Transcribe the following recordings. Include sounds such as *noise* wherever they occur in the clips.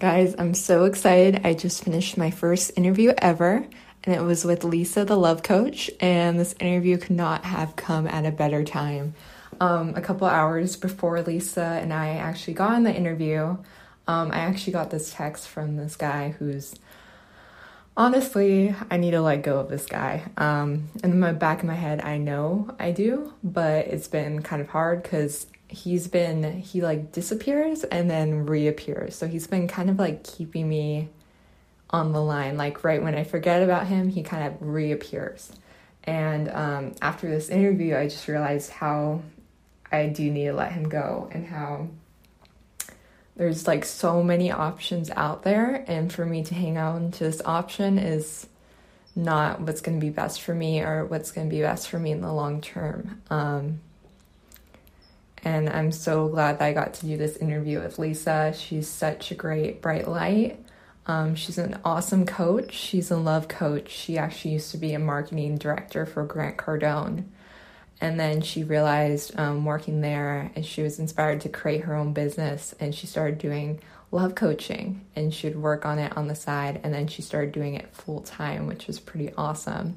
Guys, I'm so excited. I just finished my first interview ever, and it was with Lisa, the love coach, and this interview could not have come at a better time. Um, a couple hours before Lisa and I actually got in the interview, um, I actually got this text from this guy who's honestly, I need to let go of this guy. Um, in the back of my head, I know I do, but it's been kind of hard because he's been, he like disappears and then reappears. So he's been kind of like keeping me on the line. Like right when I forget about him, he kind of reappears. And um, after this interview, I just realized how I do need to let him go and how there's like so many options out there and for me to hang on to this option is not what's going to be best for me or what's going to be best for me in the long term um, and i'm so glad that i got to do this interview with lisa. She's such a great bright light. Um, she's an awesome coach. She's a love coach. She actually used to be a marketing director for grant cardone. And then she realized um, working there and she was inspired to create her own business and she started doing love coaching and she would work on it on the side and then she started doing it full time which was pretty awesome.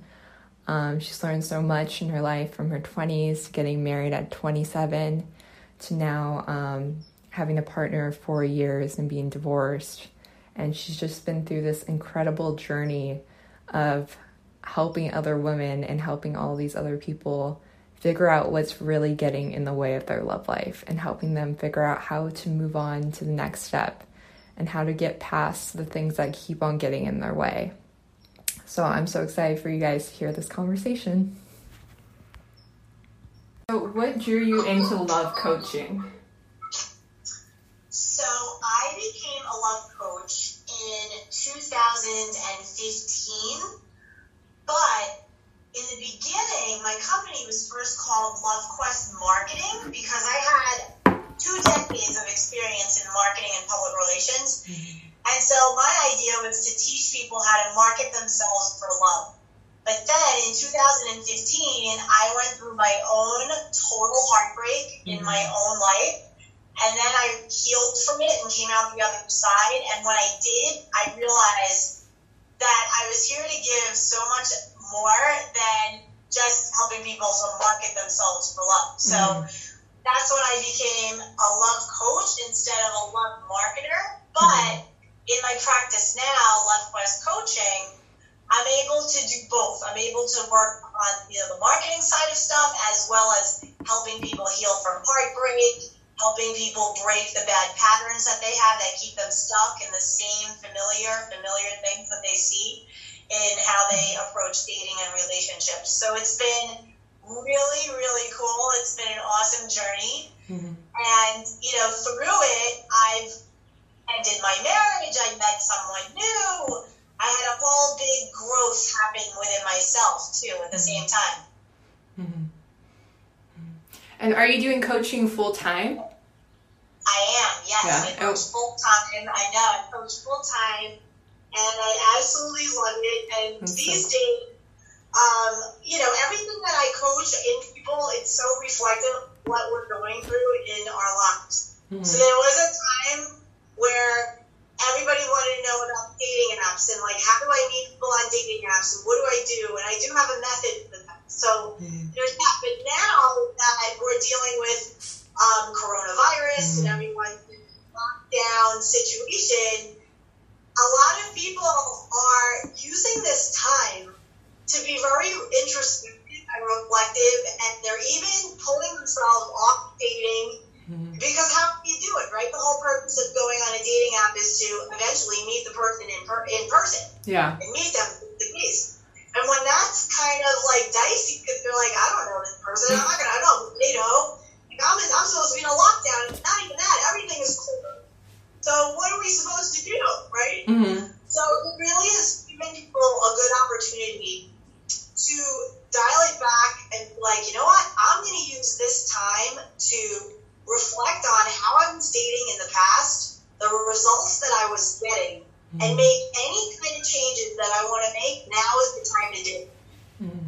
Um, she's learned so much in her life from her 20s getting married at 27 to now um, having a partner of four years and being divorced and she's just been through this incredible journey of helping other women and helping all these other people figure out what's really getting in the way of their love life and helping them figure out how to move on to the next step and how to get past the things that keep on getting in their way. So I'm so excited for you guys to hear this conversation. So, what drew you into love coaching? So, I became a love coach in 2015, but in the beginning, my company was first called Love Quest Marketing because I had two decades of experience in marketing and public relations. Mm-hmm. And so my idea was to teach people how to market themselves for love. But then in 2015, I went through my own total heartbreak mm-hmm. in my own life. And then I healed from it and came out the other side. And when I did, I realized that I was here to give so much more than just helping people to market themselves for love. So mm-hmm. that's when I became a love coach instead of a love marketer. But mm-hmm. in my practice now, Love Quest coaching, I'm able to do both. I'm able to work on you know the marketing side of stuff as well as helping people heal from heartbreak, helping people break the bad patterns that they have that keep them stuck in the same familiar familiar things that they see in how they approach dating and relationships. So it's been really, really cool. It's been an awesome journey. Mm-hmm. And, you know, through it, I've ended my marriage, I met someone new. I had a whole big growth happening within myself, too, at the mm-hmm. same time. Mm-hmm. And are you doing coaching full time? I am, yes. Yeah. I coach oh. full time. And I know, I coach full time and I absolutely love it. And That's these so days, um, you know, everything that I coach in people, it's so reflective of what we're going through in our lives. Mm-hmm. So there was a time where everybody wanted to know about dating apps and like how do I meet people on dating apps and what do I do? And I do have a method for that. So mm-hmm. there's that. But now that we're dealing with um, coronavirus mm-hmm. and everyone's lockdown situation, a lot of people are using this time to be very introspective and reflective, and they're even pulling themselves off dating mm-hmm. because how can you do it, right? The whole purpose of going on a dating app is to eventually meet the person in, per- in person. Yeah. And meet them face to. And when that's kind of like dicey because they're like, I don't know this person, I'm not gonna know, you know. Like I'm, in, I'm supposed to be in a lockdown. Not even that. Everything is cool. So what are we supposed to do, right? Mm-hmm. So it really has given people a good opportunity to dial it back and like, you know what? I'm going to use this time to reflect on how I was dating in the past, the results that I was getting, mm-hmm. and make any kind of changes that I want to make. Now is the time to do. Mm-hmm.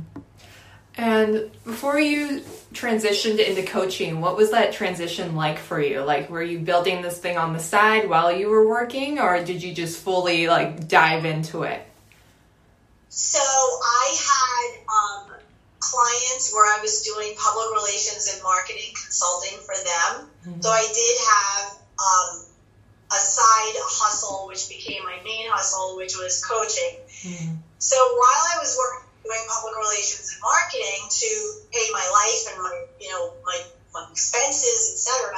And before you transitioned into coaching, what was that transition like for you? Like, were you building this thing on the side while you were working, or did you just fully like dive into it? So I had um, clients where I was doing public relations and marketing consulting for them. Mm-hmm. So I did have um, a side hustle, which became my main hustle, which was coaching. Mm-hmm. So while I was working doing public relations and marketing to pay my life and my you know my, my expenses, etc.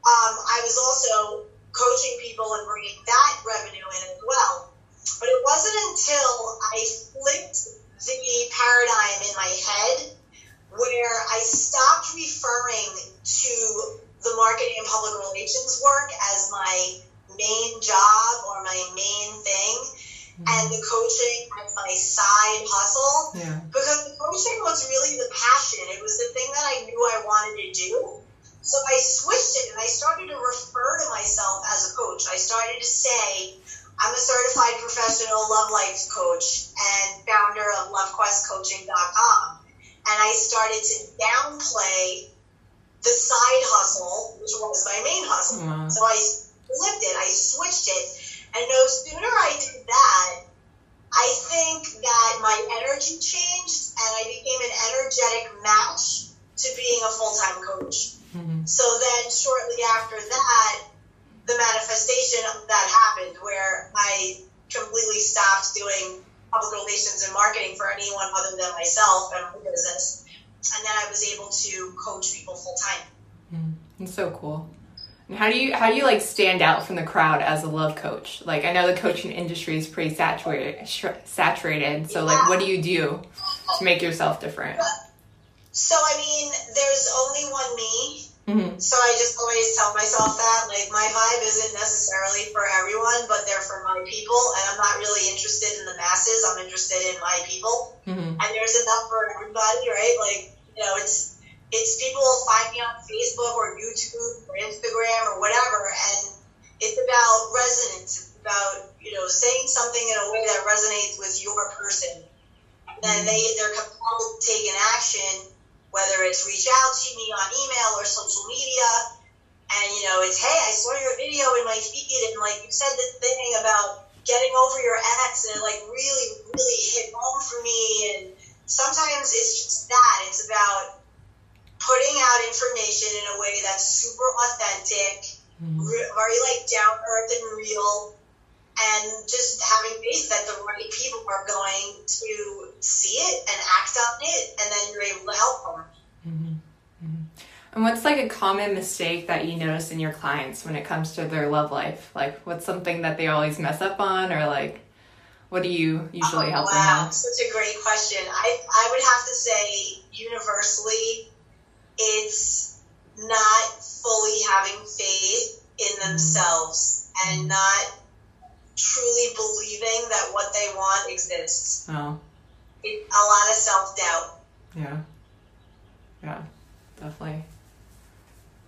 Um, I was also coaching people and bringing that revenue in as well. But it wasn't until I flipped the paradigm in my head where I stopped referring to the marketing and public relations work as my main job or my main thing mm-hmm. and the coaching as my side hustle. Yeah. Because the coaching was really the passion. It was the thing that I knew I wanted to do. So I switched it and I started to refer to myself as a coach. I started to say, I'm a certified professional love life coach and founder of LoveQuestCoaching.com. And I started to downplay the side hustle, which was my main hustle. Mm-hmm. So I flipped it, I switched it and no sooner I did that, I think that my energy changed and I became an energetic match to being a full time coach. Mm-hmm. So then, shortly after that, the manifestation that happened where I completely stopped doing public relations and marketing for anyone other than myself and my business. And then I was able to coach people full time. Mm, that's so cool. How do you how do you like stand out from the crowd as a love coach? Like I know the coaching industry is pretty saturated saturated. So like what do you do to make yourself different? So I mean, there's only one me. Mm-hmm. So I just always tell myself that like my vibe isn't necessarily for everyone, but they're for my people, and I'm not really interested in the masses. I'm interested in my people, mm-hmm. and there's enough for everybody, right? Like you know, it's it's people will find me on Facebook or YouTube or Instagram or whatever, and it's about resonance. It's about you know saying something in a way that resonates with your person. And then they they're compelled to take an action, whether it's reach out to me on email or social media, and you know it's hey I saw your video in my feed and like you said this thing about getting over your ex and it like really really hit home for me and sometimes it's just that it's about putting out information in a way that's super authentic, mm-hmm. very like down earth and real, and just having faith that the right people are going to see it and act on it, and then you're able to help them. Mm-hmm. mm-hmm. And what's like a common mistake that you notice in your clients when it comes to their love life? Like, what's something that they always mess up on, or like, what do you usually oh, help wow. them with? Such a great question. I I would have to say universally it's not fully having faith in mm-hmm. themselves and not truly believing that what they want exists. Oh. It, a lot of self doubt. Yeah. Yeah, definitely.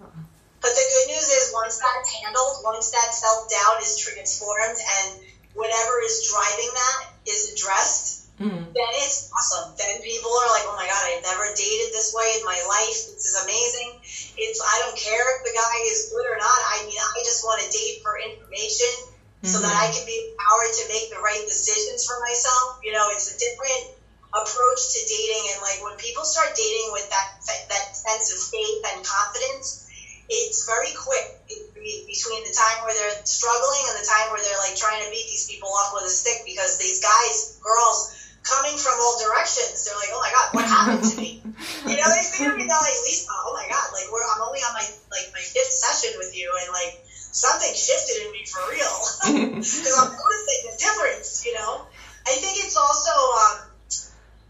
But the good news is, once that's handled, once that self doubt is transformed, and whatever is driving that is addressed, Mm-hmm. Then it's awesome. Then people are like, oh my God, I've never dated this way in my life. This is amazing. It's, I don't care if the guy is good or not. I mean, I just want to date for information mm-hmm. so that I can be empowered to make the right decisions for myself. You know, it's a different approach to dating. And like when people start dating with that, that sense of faith and confidence, it's very quick between the time where they're struggling and the time where they're like trying to beat these people off with a stick because these guys, girls, coming from all directions. They're like, oh my god, what happened to me? *laughs* You know, they figure me out like Lisa, oh my god, like we're I'm only on my like my fifth session with you, and like something shifted in me for real *laughs* *laughs* because I'm noticing the difference. You know, I think it's also um,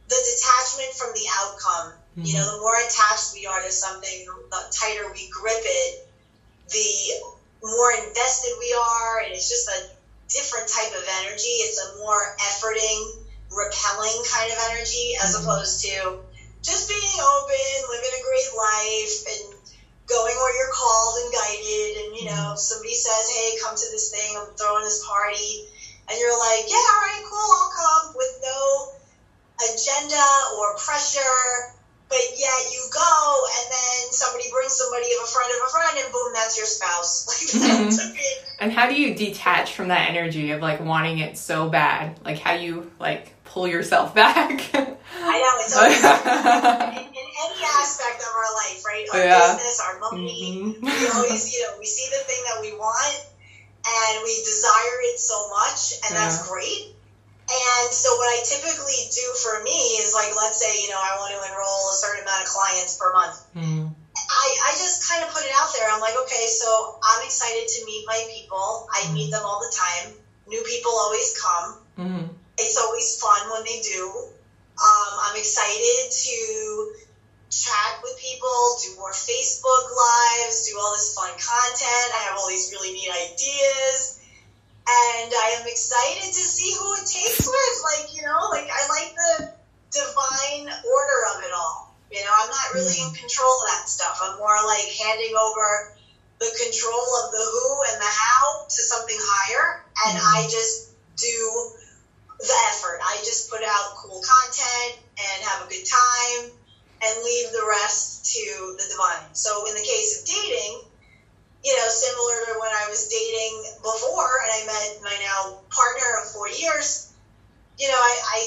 the detachment from the outcome. Mm-hmm. You know, the more attached we are to something, the tighter we grip it, the more invested we are, and it's just a different type of energy. It's a more efforting repelling kind of energy as mm-hmm. opposed to just being open, living a great life, and going where you're called and guided. And you know, mm-hmm. somebody says, "Hey, come to this thing. I'm throwing this party," and you're like, "Yeah, all right, cool, I'll come," with no agenda or pressure, but yet you go and then somebody brings somebody of a friend of a friend, and boom, that's your spouse. *laughs* Like that's a big. And how do you detach from that energy of like wanting it so bad? Like how you like pull yourself *laughs* back? I know it's always *laughs* in, in any aspect of our life, right? Our Yeah. business, our money. Mhm. We always, you know, we see the thing that we want and we desire it so much, and that's great. And so, what I typically do for me is like, let's say, you know, I want to enroll a certain amount of clients per month. Mhm. I, I just kind of put it out there. I'm like, okay, so I'm excited to meet my people. I meet them all the time. New people always come. Mhm. It's always fun when they do. Um, I'm excited to chat with people, do more Facebook lives, do all this fun content. I have all these really neat ideas. And I am excited to see who it takes with. Like, you know, like I like the divine order of it all. You know, I'm not really in mm-hmm. control of that stuff. I'm more like handing over the control of the who and the how to something higher. And. I mm-hmm. just do the effort. I just put out cool content and have a good time and leave the rest to the divine. So in the case of dating, you know, similar to when I was dating before and I met my now partner of four years, you know, I, I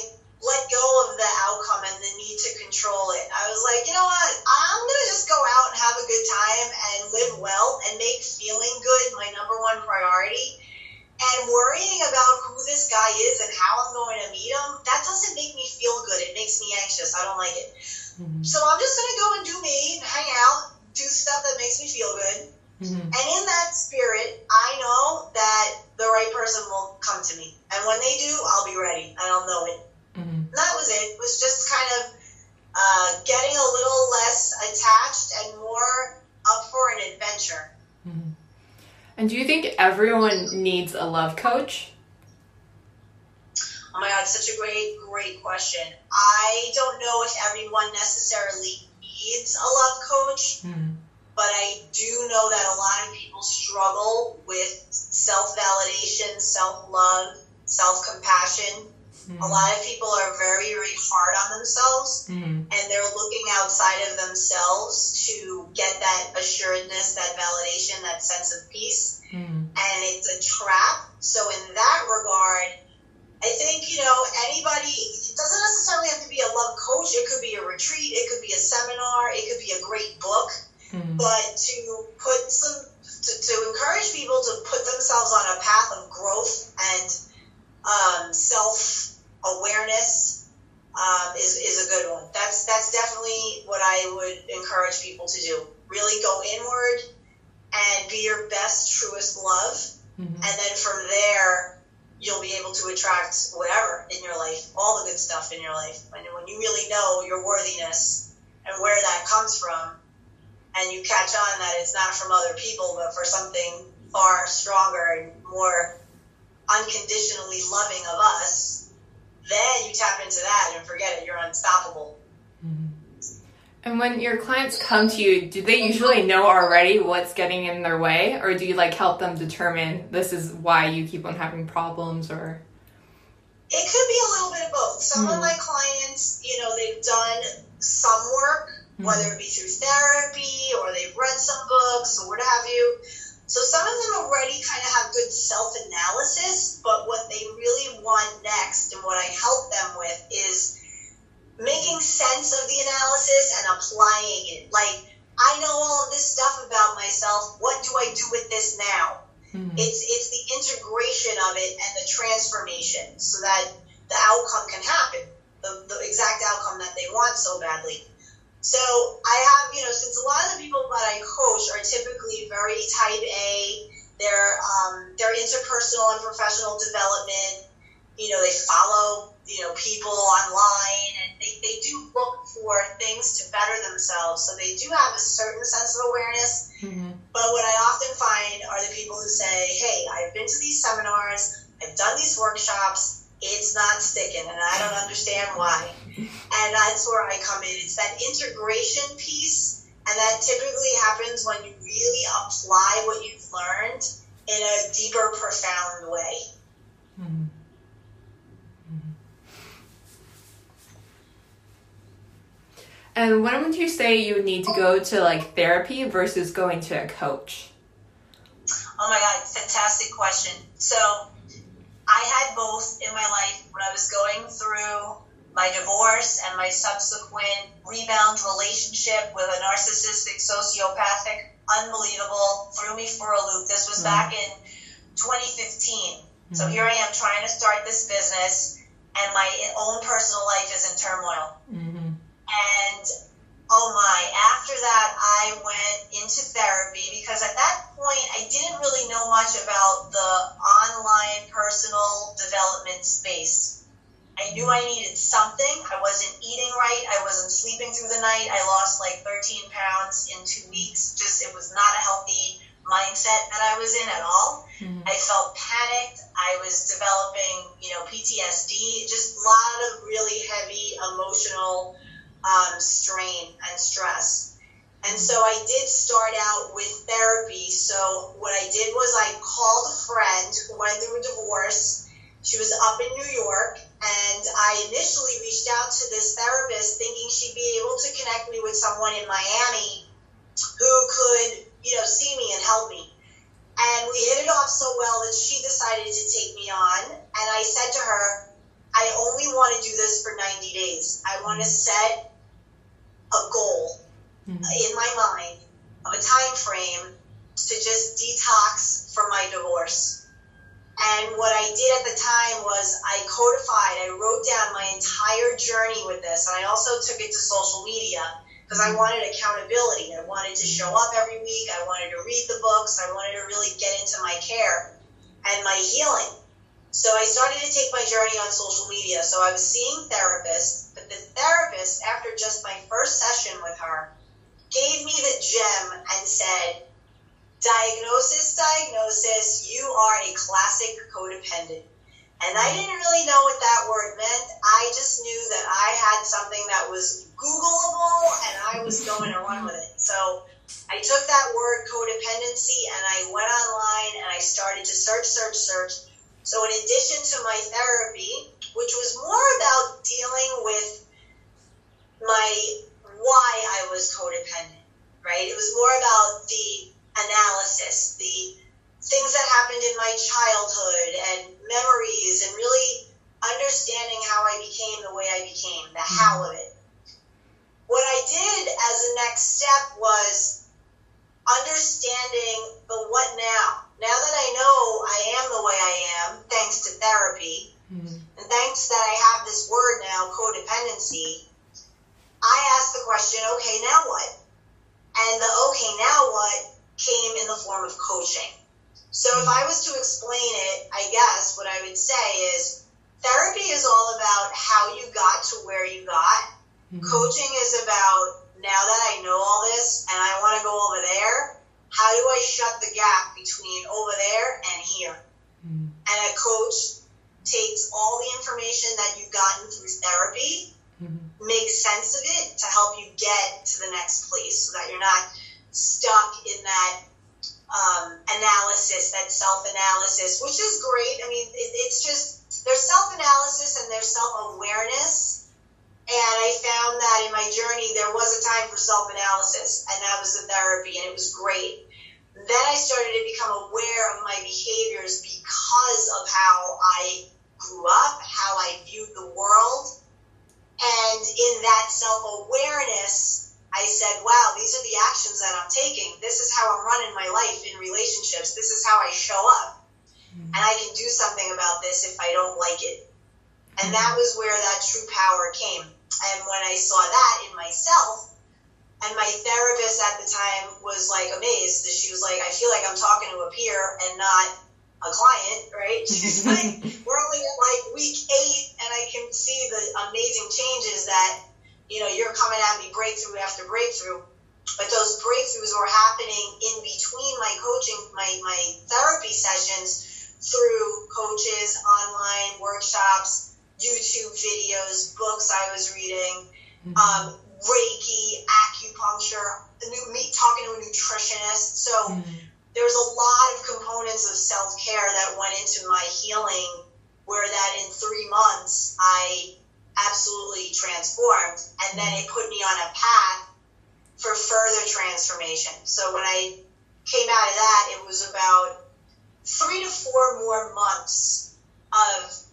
let go of the outcome and the need to control it. I was like, you know what? I'm going to just go out and have a good time and live well and make feeling good my number one priority. And worrying about who this guy is and how I'm going to meet him, that doesn't make me feel good. It makes me anxious. I don't like it. Mhm. So I'm just going to go and do me, and hang out, do stuff that makes me feel good. Mhm. And in that spirit, I know that the right person will come to me. And when they do, I'll be ready and I'll know it. Mhm. That was it. It was just kind of uh, getting a little less attached and more up for an adventure. Mhm. And do you think everyone needs a love coach? Oh my God, such a great, great question. I don't know if everyone necessarily needs a love coach, Mhm. But I do know that a lot of people struggle with self validation, self love, self compassion. A lot of people are very, very hard on themselves Mhm. and they're looking outside of themselves to get that assuredness, that validation, that sense of peace. Mhm. And it's a trap. So, in that regard, I think, you know, anybody, it doesn't necessarily have to be a love coach. It could be a retreat, it could be a seminar, it could be a great book. Mhm. But to put some, to, to encourage people to put themselves on a path of growth and um, self awareness um, is, is a good one. That's that's definitely what I would encourage people to do. Really go inward and be your best, truest love, Mhm. and then from there you'll be able to attract whatever in your life, all the good stuff in your life. And when you really know your worthiness and where that comes from, and you catch on that it's not from other people, but for something far stronger and more unconditionally loving of us, then you tap into that and forget it. You're unstoppable. Mhm. And when your clients come to you, do they usually know already what's getting in their way, or do you like help them determine this is why you keep on having problems, or? It could be a little bit of both. Some of Mhm. my clients, you know, they've done some work, whether it be through therapy or they've read some books or what have you. So some of them already kind of have good self analysis, but what they really want next and what I help them with is making sense of the analysis and applying it. Like, I know all of this stuff about myself. What do I do with this now? Mhm. It's it's the integration of it and the transformation so that the outcome can happen, the, the exact outcome that they want so badly. So I have, you know, since a lot of the people that I coach are typically very type A, they're um, they're interpersonal and professional development. You know, they follow you know people online and they, they do look for things to better themselves. So they do have a certain sense of awareness. Mhm. But what I often find are the people who say, Hey, I've been to these seminars, I've done these workshops, it's not sticking, and I don't understand why. And that's where I come in. It's that integration piece, and that typically happens when you really apply what you've learned in a deeper, profound way. Mhm. And when would you say you need to go to like therapy versus going to a coach? Oh my God, fantastic question. So I had both in my life when I was going through my divorce and my subsequent rebound relationship with a narcissistic sociopathic, unbelievable, threw me for a loop. This was mm-hmm. back in 2015. Mm-hmm. So here I am trying to start this business, and my own personal life is in turmoil. Mm-hmm. And oh my, after that, I went into therapy because at that point, I didn't really know much about the online personal development space. I knew I needed something. I wasn't eating right. I wasn't sleeping through the night. I lost like 13 pounds in two weeks. Just, it was not a healthy mindset that I was in at all. Mm-hmm. I felt panicked. I was developing, you know, PTSD, just a lot of really heavy emotional um, strain and stress. And so I did start out with therapy. So what I did was I called a friend who went through a divorce. She was up in New York, and I initially reached out to this therapist thinking she'd be able to connect me with someone in Miami who could, you know, see me and help me. And we hit it off so well that she decided to take me on. And I said to her, I only want to do this for 90 days. I want to set a goal mm-hmm. in my mind of a time frame to just detox from my divorce. And what I did at the time was I codified, I wrote down my entire journey with this, and I also took it to social media because I wanted accountability. I wanted to show up every week. I wanted to read the books. I wanted to really get into my care and my healing. So I started to take my journey on social media. So I was seeing therapists, the therapist, after just my first session with her, gave me the gem and said, Diagnosis, diagnosis, you are a classic codependent. And I didn't really know what that word meant. I just knew that I had something that was Googleable and I was going to run with it. So I took that word codependency and I went online and I started to search, search, search so, in addition to my therapy, which was more about dealing with my why I was codependent, right? It was more about the analysis, the things that happened in my childhood and memories, and really understanding how I became the way I became, the how mm-hmm. of it. What I did as a next step was understanding the what now now that I know I am the way I am, thanks to therapy, mm-hmm. and thanks that I have this word now, codependency, I asked the question, okay, now what? And the okay, now what came in the form of coaching. So if I was to explain it, I guess what I would say is therapy is all about how you got to where you got. Mm-hmm. Coaching is about now that I know all this and I want to go over there, how do I shut the gap between over there and here? Mm. And a coach takes all the information that you've gotten through therapy, mm-hmm. makes sense of it to help you get to the next place so that you're not stuck in that um, analysis, that self analysis, which is great. I mean, it, it's just there's self analysis and there's self awareness. And I found that in my journey, there was a time for self analysis, and that was the therapy, and it was great then I started to become aware of my behaviors because of how I grew up, how I viewed the world. And in that self awareness, I said, wow, these are the actions that I'm taking. This is how I'm running my life in relationships. This is how I show up. Mm-hmm. And I can do something about this if I don't like it. And that was where that true power came. And when I saw that in myself, and my therapist at the time was like amazed. She was like, I feel like I'm talking to a peer and not a client, right? She's like, *laughs* we're only at like week eight, and I can see the amazing changes that, you know, you're coming at me breakthrough after breakthrough. But those breakthroughs were happening in between my coaching, my, my therapy sessions through coaches, online workshops, YouTube videos, books I was reading, mm-hmm. um, Reiki, acupuncture, new, me talking to a nutritionist. So mm. there's a lot of components of self care that went into my healing. Where that in three months I absolutely transformed. And then it put me on a path for further transformation. So when I came out of that, it was about three to four more months of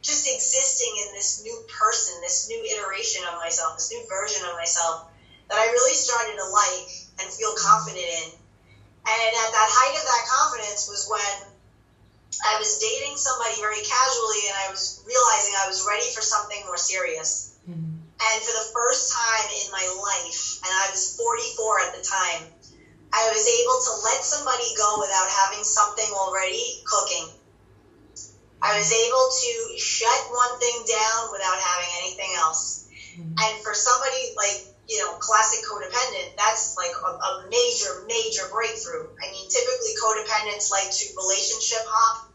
just existing in this new person, this new iteration of myself, this new version of myself that I really started to like and feel confident in. And at that height of that confidence was when I was dating somebody very casually and I was realizing I was ready for something more serious. Mm-hmm. And for the first time in my life, and I was 44 at the time, I was able to let somebody go without having something already cooking. I was able to shut one thing down without having anything else. Mm-hmm. And for somebody like you know, classic codependent, that's like a, a, major, major breakthrough. I mean, typically codependents like to relationship hop.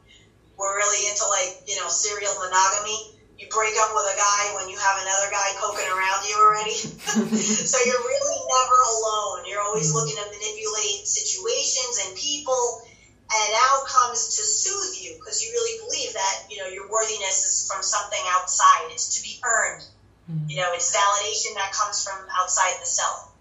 We're really into like, you know, serial monogamy. You break up with a guy when you have another guy poking around you already. *laughs* so you're really never alone. You're always mm-hmm. looking to manipulate situations and people and outcomes to soothe you because you really believe that, you know, your worthiness is from something outside. It's to be earned. Mm-hmm. You know, it's validation that comes from outside the self.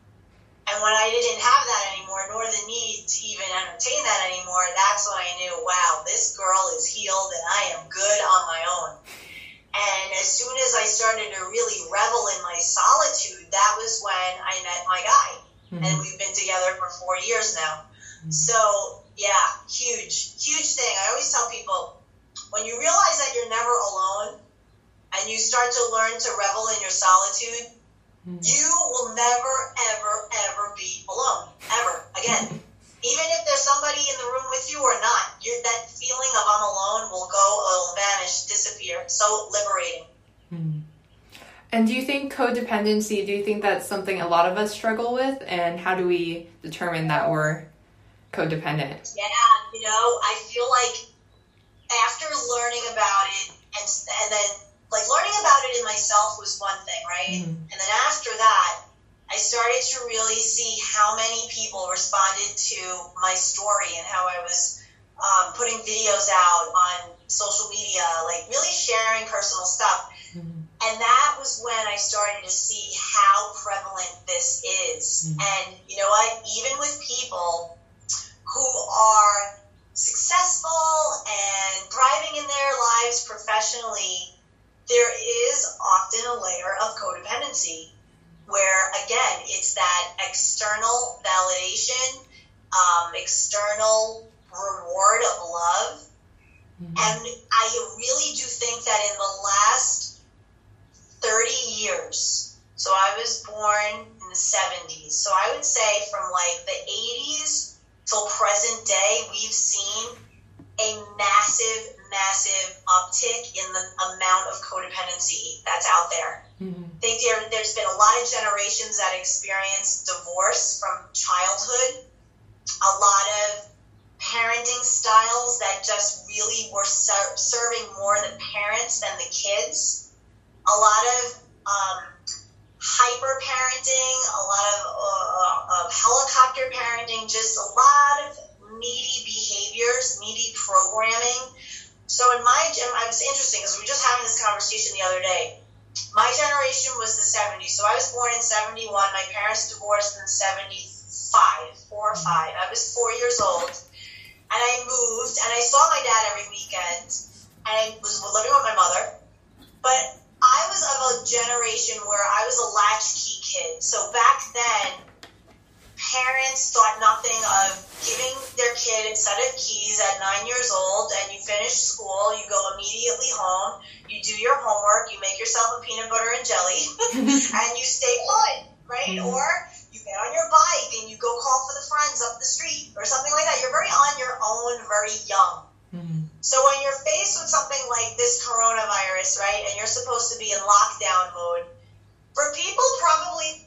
And when I didn't have that anymore, nor the need to even entertain that anymore, that's when I knew, wow, this girl is healed and I am good on my own. And as soon as I started to really revel in my solitude, that was when I met my guy. Mm-hmm. And we've been together for four years now. Mm-hmm. So, yeah, huge, huge thing. I always tell people when you realize that you're never alone, and you start to learn to revel in your solitude, mm-hmm. you will never, ever, ever be alone, ever again. *laughs* Even if there's somebody in the room with you or not, you're, that feeling of I'm alone will go, will vanish, disappear. So liberating. Mm-hmm. And do you think codependency, do you think that's something a lot of us struggle with? And how do we determine that we're codependent? Yeah, you know, I feel like after learning about it and, and then like learning about it in myself was one thing, right? Mm-hmm. And then after that, I started to really see how many people responded to my story and how I was um, putting videos out on social media, like really sharing personal stuff. Mm-hmm. And that was when I started to see how prevalent this is. Mm-hmm. And you know what? Even with people who are successful and thriving in their lives professionally, there is often a layer of codependency where, again, it's that external validation, um, external reward of love. Mm-hmm. And I really do think that in the last 30 years, so I was born in the 70s, so I would say from like the 80s till present day, we've seen a massive massive uptick in the amount of codependency that's out there. Mm-hmm. They, there, there's been a lot of generations that experience divorce from childhood, a lot of parenting styles that just really were ser- serving more the parents than the kids, a lot of um, hyper parenting, a lot of, uh, of helicopter parenting, just a lot of needy behaviors, needy programming so in my gym, I was interesting because we were just having this conversation the other day. My generation was the 70s. So I was born in 71. My parents divorced in 75, four or five. I was four years old. And I moved and I saw my dad every weekend. And I was living with my mother. But I was of a generation where I was a latchkey kid. So back then, parents thought nothing of giving their kid a set of keys at nine years old and you finish school, you go immediately home, you do your homework, you make yourself a peanut butter and jelly, *laughs* and you stay put, right? Mm-hmm. Or you get on your bike and you go call for the friends up the street or something like that. You're very on your own, very young. Mm-hmm. So when you're faced with something like this coronavirus, right, and you're supposed to be in lockdown mode, for people probably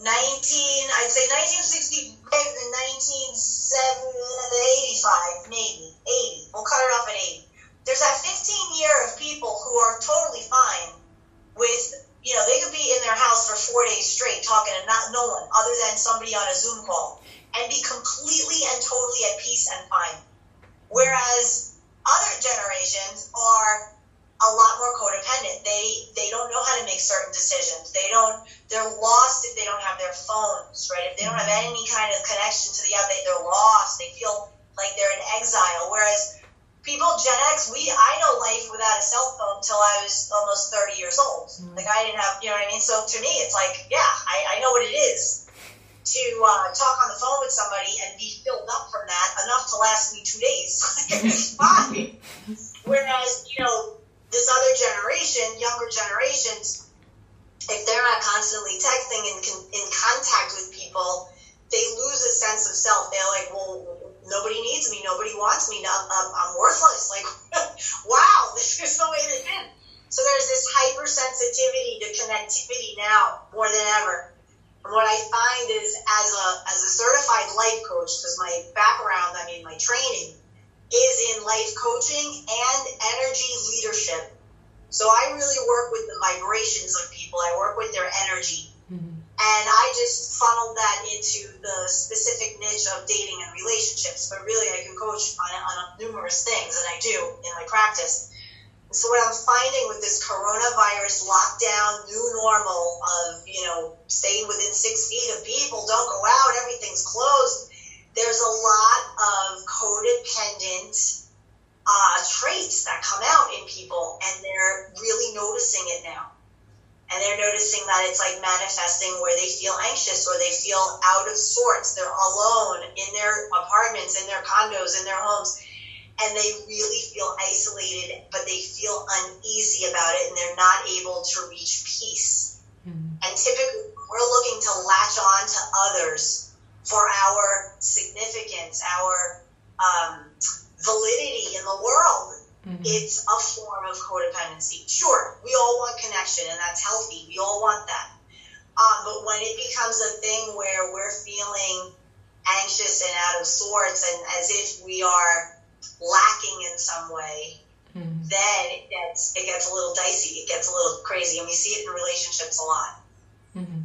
19, I'd say 1965 and 1985, maybe 80. We'll cut it off at 80. There's that 15 year of people who are totally fine with, you know, they could be in their house for four days straight talking to not no one other than somebody on a Zoom call and be completely and totally at peace and fine. Whereas Other generations are a lot more codependent. They they don't know how to make certain decisions. They don't. They're lost if they don't have their phones, right? If they don't have any kind of connection to the outside, they're lost. They feel like they're in exile. Whereas people Gen X, we I know life without a cell phone till I was almost 30 years old. Mm-hmm. Like I didn't have, you know what I mean? So to me, it's like, yeah, I, I know what it is to uh, talk on the phone with somebody and be filled up from that enough to last me two days. *laughs* *laughs* fine. Whereas, you know, this other generation, younger generations, if they're not constantly texting and in contact with people, they lose a sense of self. They're like, well, nobody needs me, nobody wants me, I'm, I'm, I'm worthless. Like, *laughs* wow, this is the way they've. So there's this hypersensitivity to connectivity now more than ever. And what I find is, as a as a certified life coach, because my background, I mean, my training is in life coaching and energy leadership. So I really work with the vibrations of people. I work with their energy. Mm-hmm. And I just funneled that into the specific niche of dating and relationships. But really, I can coach on, on numerous things, and I do in my practice. So, what I'm finding with this coronavirus lockdown, new normal of, you know, staying within six feet of people, don't go out, everything's closed, there's a lot of codependent uh, traits that come out in people, and they're really noticing it now and they're noticing that it's like manifesting where they feel anxious or they feel out of sorts. They're alone in their apartments, in their condos, in their homes, and they really feel isolated, but they feel uneasy about it and they're not able to reach peace. Mm-hmm. And typically, we're looking to latch on to others for our significance, our um, validity in the world Mm-hmm. It's a form of codependency. Sure, we all want connection, and that's healthy. We all want that. Um, but when it becomes a thing where we're feeling anxious and out of sorts, and as if we are lacking in some way, mm-hmm. then it gets it gets a little dicey. It gets a little crazy, and we see it in relationships a lot. Mm-hmm.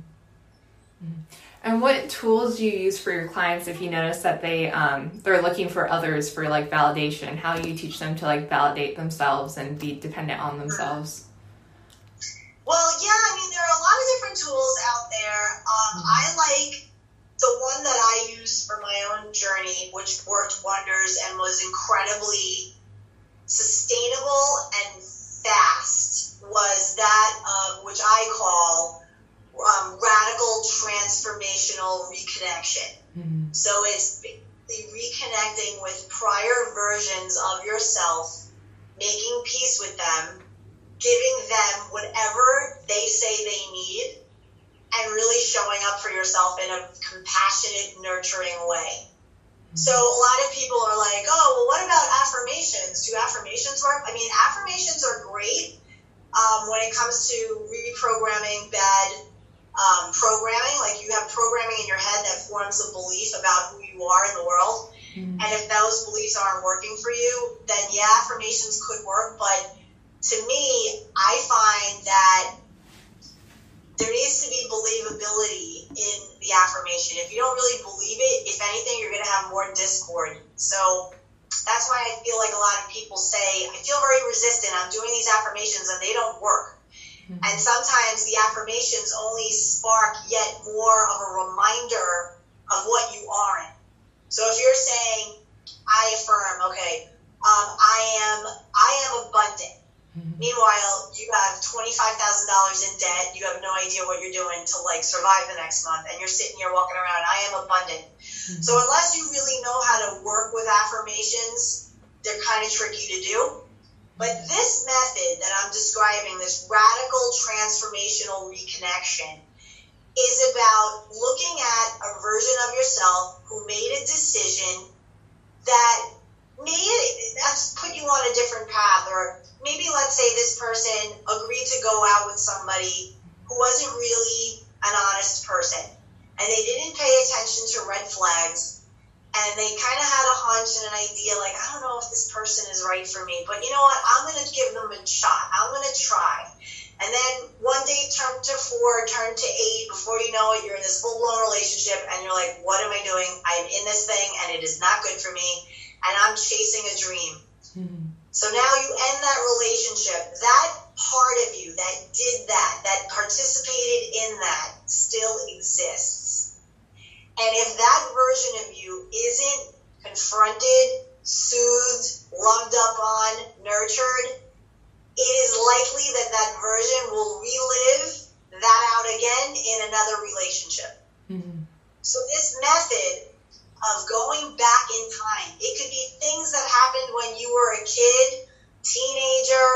And what tools do you use for your clients if you notice that they um, they're looking for others for like validation? How do you teach them to like validate themselves and be dependent on themselves? Well, yeah, I mean there are a lot of different tools out there. Um, mm-hmm. I like the one that I used for my own journey, which worked wonders and was incredibly sustainable and fast, was that of which I call um, radical transformational reconnection. Mm-hmm. So it's reconnecting with prior versions of yourself, making peace with them, giving them whatever they say they need, and really showing up for yourself in a compassionate, nurturing way. Mm-hmm. So a lot of people are like, oh, well, what about affirmations? Do affirmations work? I mean, affirmations are great um, when it comes to reprogramming bad um, programming. Like you have programming in your head that forms a belief about who you are in the world. Mm-hmm. And if those beliefs aren't working for you, then yeah, affirmations could work. But to me, I find that there needs to be believability in the affirmation. If you don't really believe it, if anything, you're going to have more discord. So that's why I feel like a lot of people say, I feel very resistant. I'm doing these affirmations and they don't work. Mm-hmm. And sometimes the affirmations only spark yet more of a reminder of what you are in. So if you're saying, I affirm, okay, um, I am I am abundant. Mm-hmm. Meanwhile, you have twenty five thousand dollars in debt. You have no idea what you're doing to like survive the next month, and you're sitting here walking around. I am abundant. Mm-hmm. So unless you really know how to work with affirmations, they're kind of tricky to do. But this method that I'm describing, this radical transformational reconnection, is about looking at a version of yourself who made a decision that made that's put you on a different path or maybe let's say this person agreed to go out with somebody who wasn't really an honest person and they didn't pay attention to red flags and they kind of had a hunch and an idea like i don't know if this person is right for me but you know what? I'm going to give them a shot. I'm going to try. And then one day turn to four turn to eight before you know it you're in this full-blown relationship and you're like what am i doing? I'm in this thing and it is not good for me and i'm chasing a dream mm-hmm. So now you end that relationship. That part of you that did that, that participated in that, still exists. And if that version of you isn't confronted, soothed, loved up on, nurtured, it is likely that that version will relive that out again in another relationship. Mm-hmm. So this method of going back in time, it could be things that happened when you were a kid, teenager,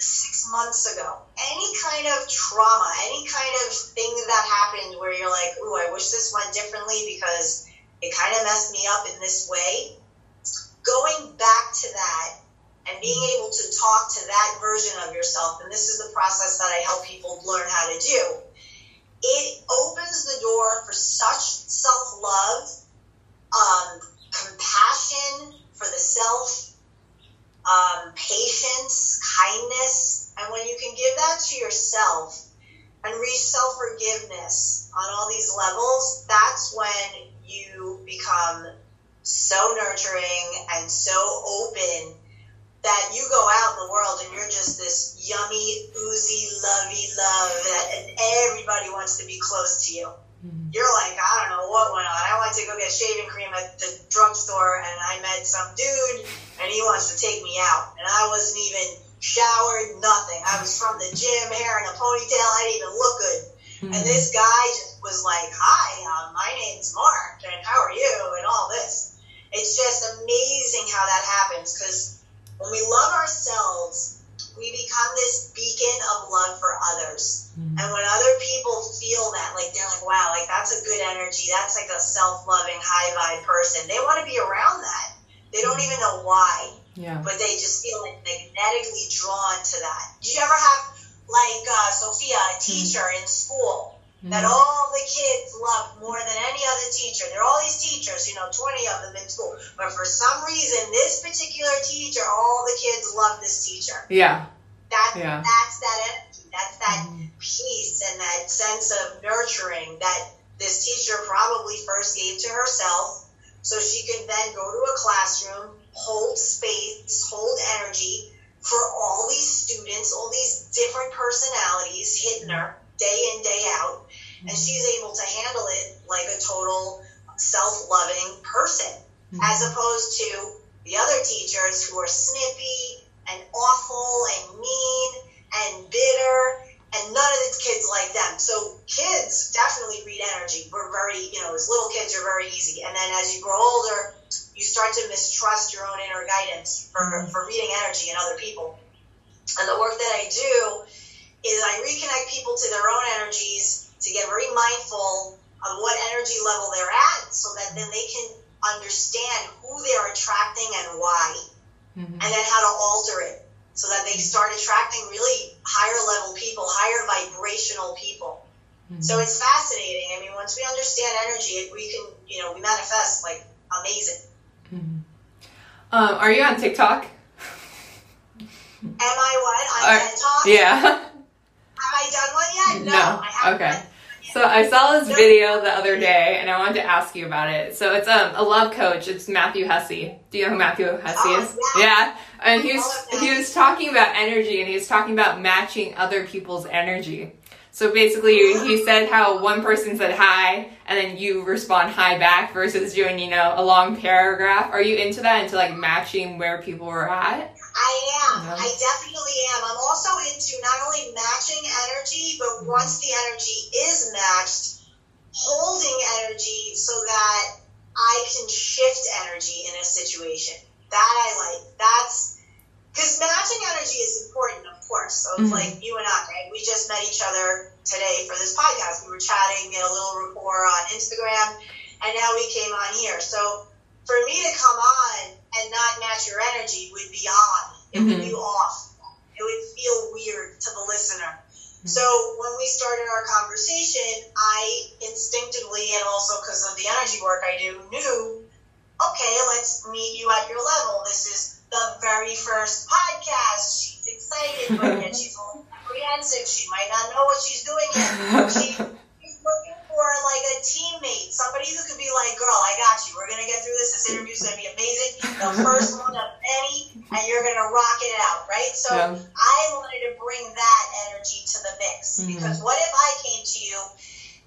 six months ago. Any kind of trauma, any kind of thing that happened where you're like, ooh, I wish this went differently because it kind of messed me up in this way. Going back to that and being able to talk to that version of yourself, and this is the process that I help people learn how to do, it opens the door for such self love, um, compassion for the self, um, patience, kindness. And when you can give that to yourself and reach self forgiveness on all these levels, that's when you become so nurturing and so open that you go out in the world and you're just this yummy, oozy, lovey love and everybody wants to be close to you. You're like, I don't know what went on. I went to go get shaving cream at the drugstore and I met some dude and he wants to take me out. And I wasn't even showered, nothing. I was from the gym, hair in a ponytail. I didn't even look good. Mm-hmm. And this guy just was like, Hi, um, my name's Mark and how are you? And all this. It's just amazing how that happens because when we love ourselves, we become this beacon of love for others. Mm-hmm. And when other people feel that, like they're like, wow, like that's a good energy. That's like a self loving, high vibe person. They want to be around that. They don't even know why. Yeah. But they just feel like magnetically drawn to that. Did you ever have, like uh, Sophia, a teacher mm-hmm. in school mm-hmm. that all the kids loved more than any other teacher. There are all these teachers, you know, 20 of them in school. But for some reason, this particular teacher, all the kids love this teacher. Yeah. That, yeah. That's that energy. That's that mm-hmm. peace and that sense of nurturing that this teacher probably first gave to herself so she could then go to a classroom, hold space, hold energy for all these students, all these different personalities hitting her day in, day out and she's able to handle it like a total self-loving person mm-hmm. as opposed to the other teachers who are snippy and awful and mean and bitter and none of the kids like them. So kids definitely read energy. We're very you know as little kids are very easy. And then as you grow older you start to mistrust your own inner guidance for, mm-hmm. for reading energy in other people. And the work that i do is i reconnect people to their own energies to get very mindful of what energy level they're at so that then they can understand who they're attracting and why, mm-hmm. and then how to alter it so that they start attracting really higher level people, higher vibrational people. Mm-hmm. So it's fascinating. I mean, once we understand energy, we can, you know, we manifest like amazing. Mm-hmm. Um, are you on TikTok? Am I what? On TikTok? Yeah. Have I done one yet? No. no. I haven't. Okay. So I saw this video the other day, and I wanted to ask you about it. So it's um, a love coach. It's Matthew Hussey. Do you know who Matthew Hussey oh, is? Yeah. yeah. And he was he was talking about energy, and he was talking about matching other people's energy. So basically, he said how one person said hi, and then you respond hi back versus doing you know a long paragraph. Are you into that? Into like matching where people were at? I am. I definitely am. I'm also into not only matching energy, but mm-hmm. once the energy is matched, holding energy so that I can shift energy in a situation. That I like. That's because matching energy is important, of course. So it's mm-hmm. like you and I, right? We just met each other today for this podcast. We were chatting, get a little rapport on Instagram, and now we came on here. So for me to come on and not match your energy would be on. It mm-hmm. would be off. It would feel weird to the listener. Mm-hmm. So when we started our conversation, I instinctively and also because of the energy work I do knew, okay, let's meet you at your level. This is the very first podcast. She's excited, but yet *laughs* she's a little apprehensive. She might not know what she's doing yet. *laughs* She, for like a teammate, somebody who could be like, girl, I got you. We're going to get through this. This interview's going to be amazing. The *laughs* first one of many, and you're going to rock it out, right? So Yeah. I wanted to bring that energy to the mix Mhm. because what if I came to you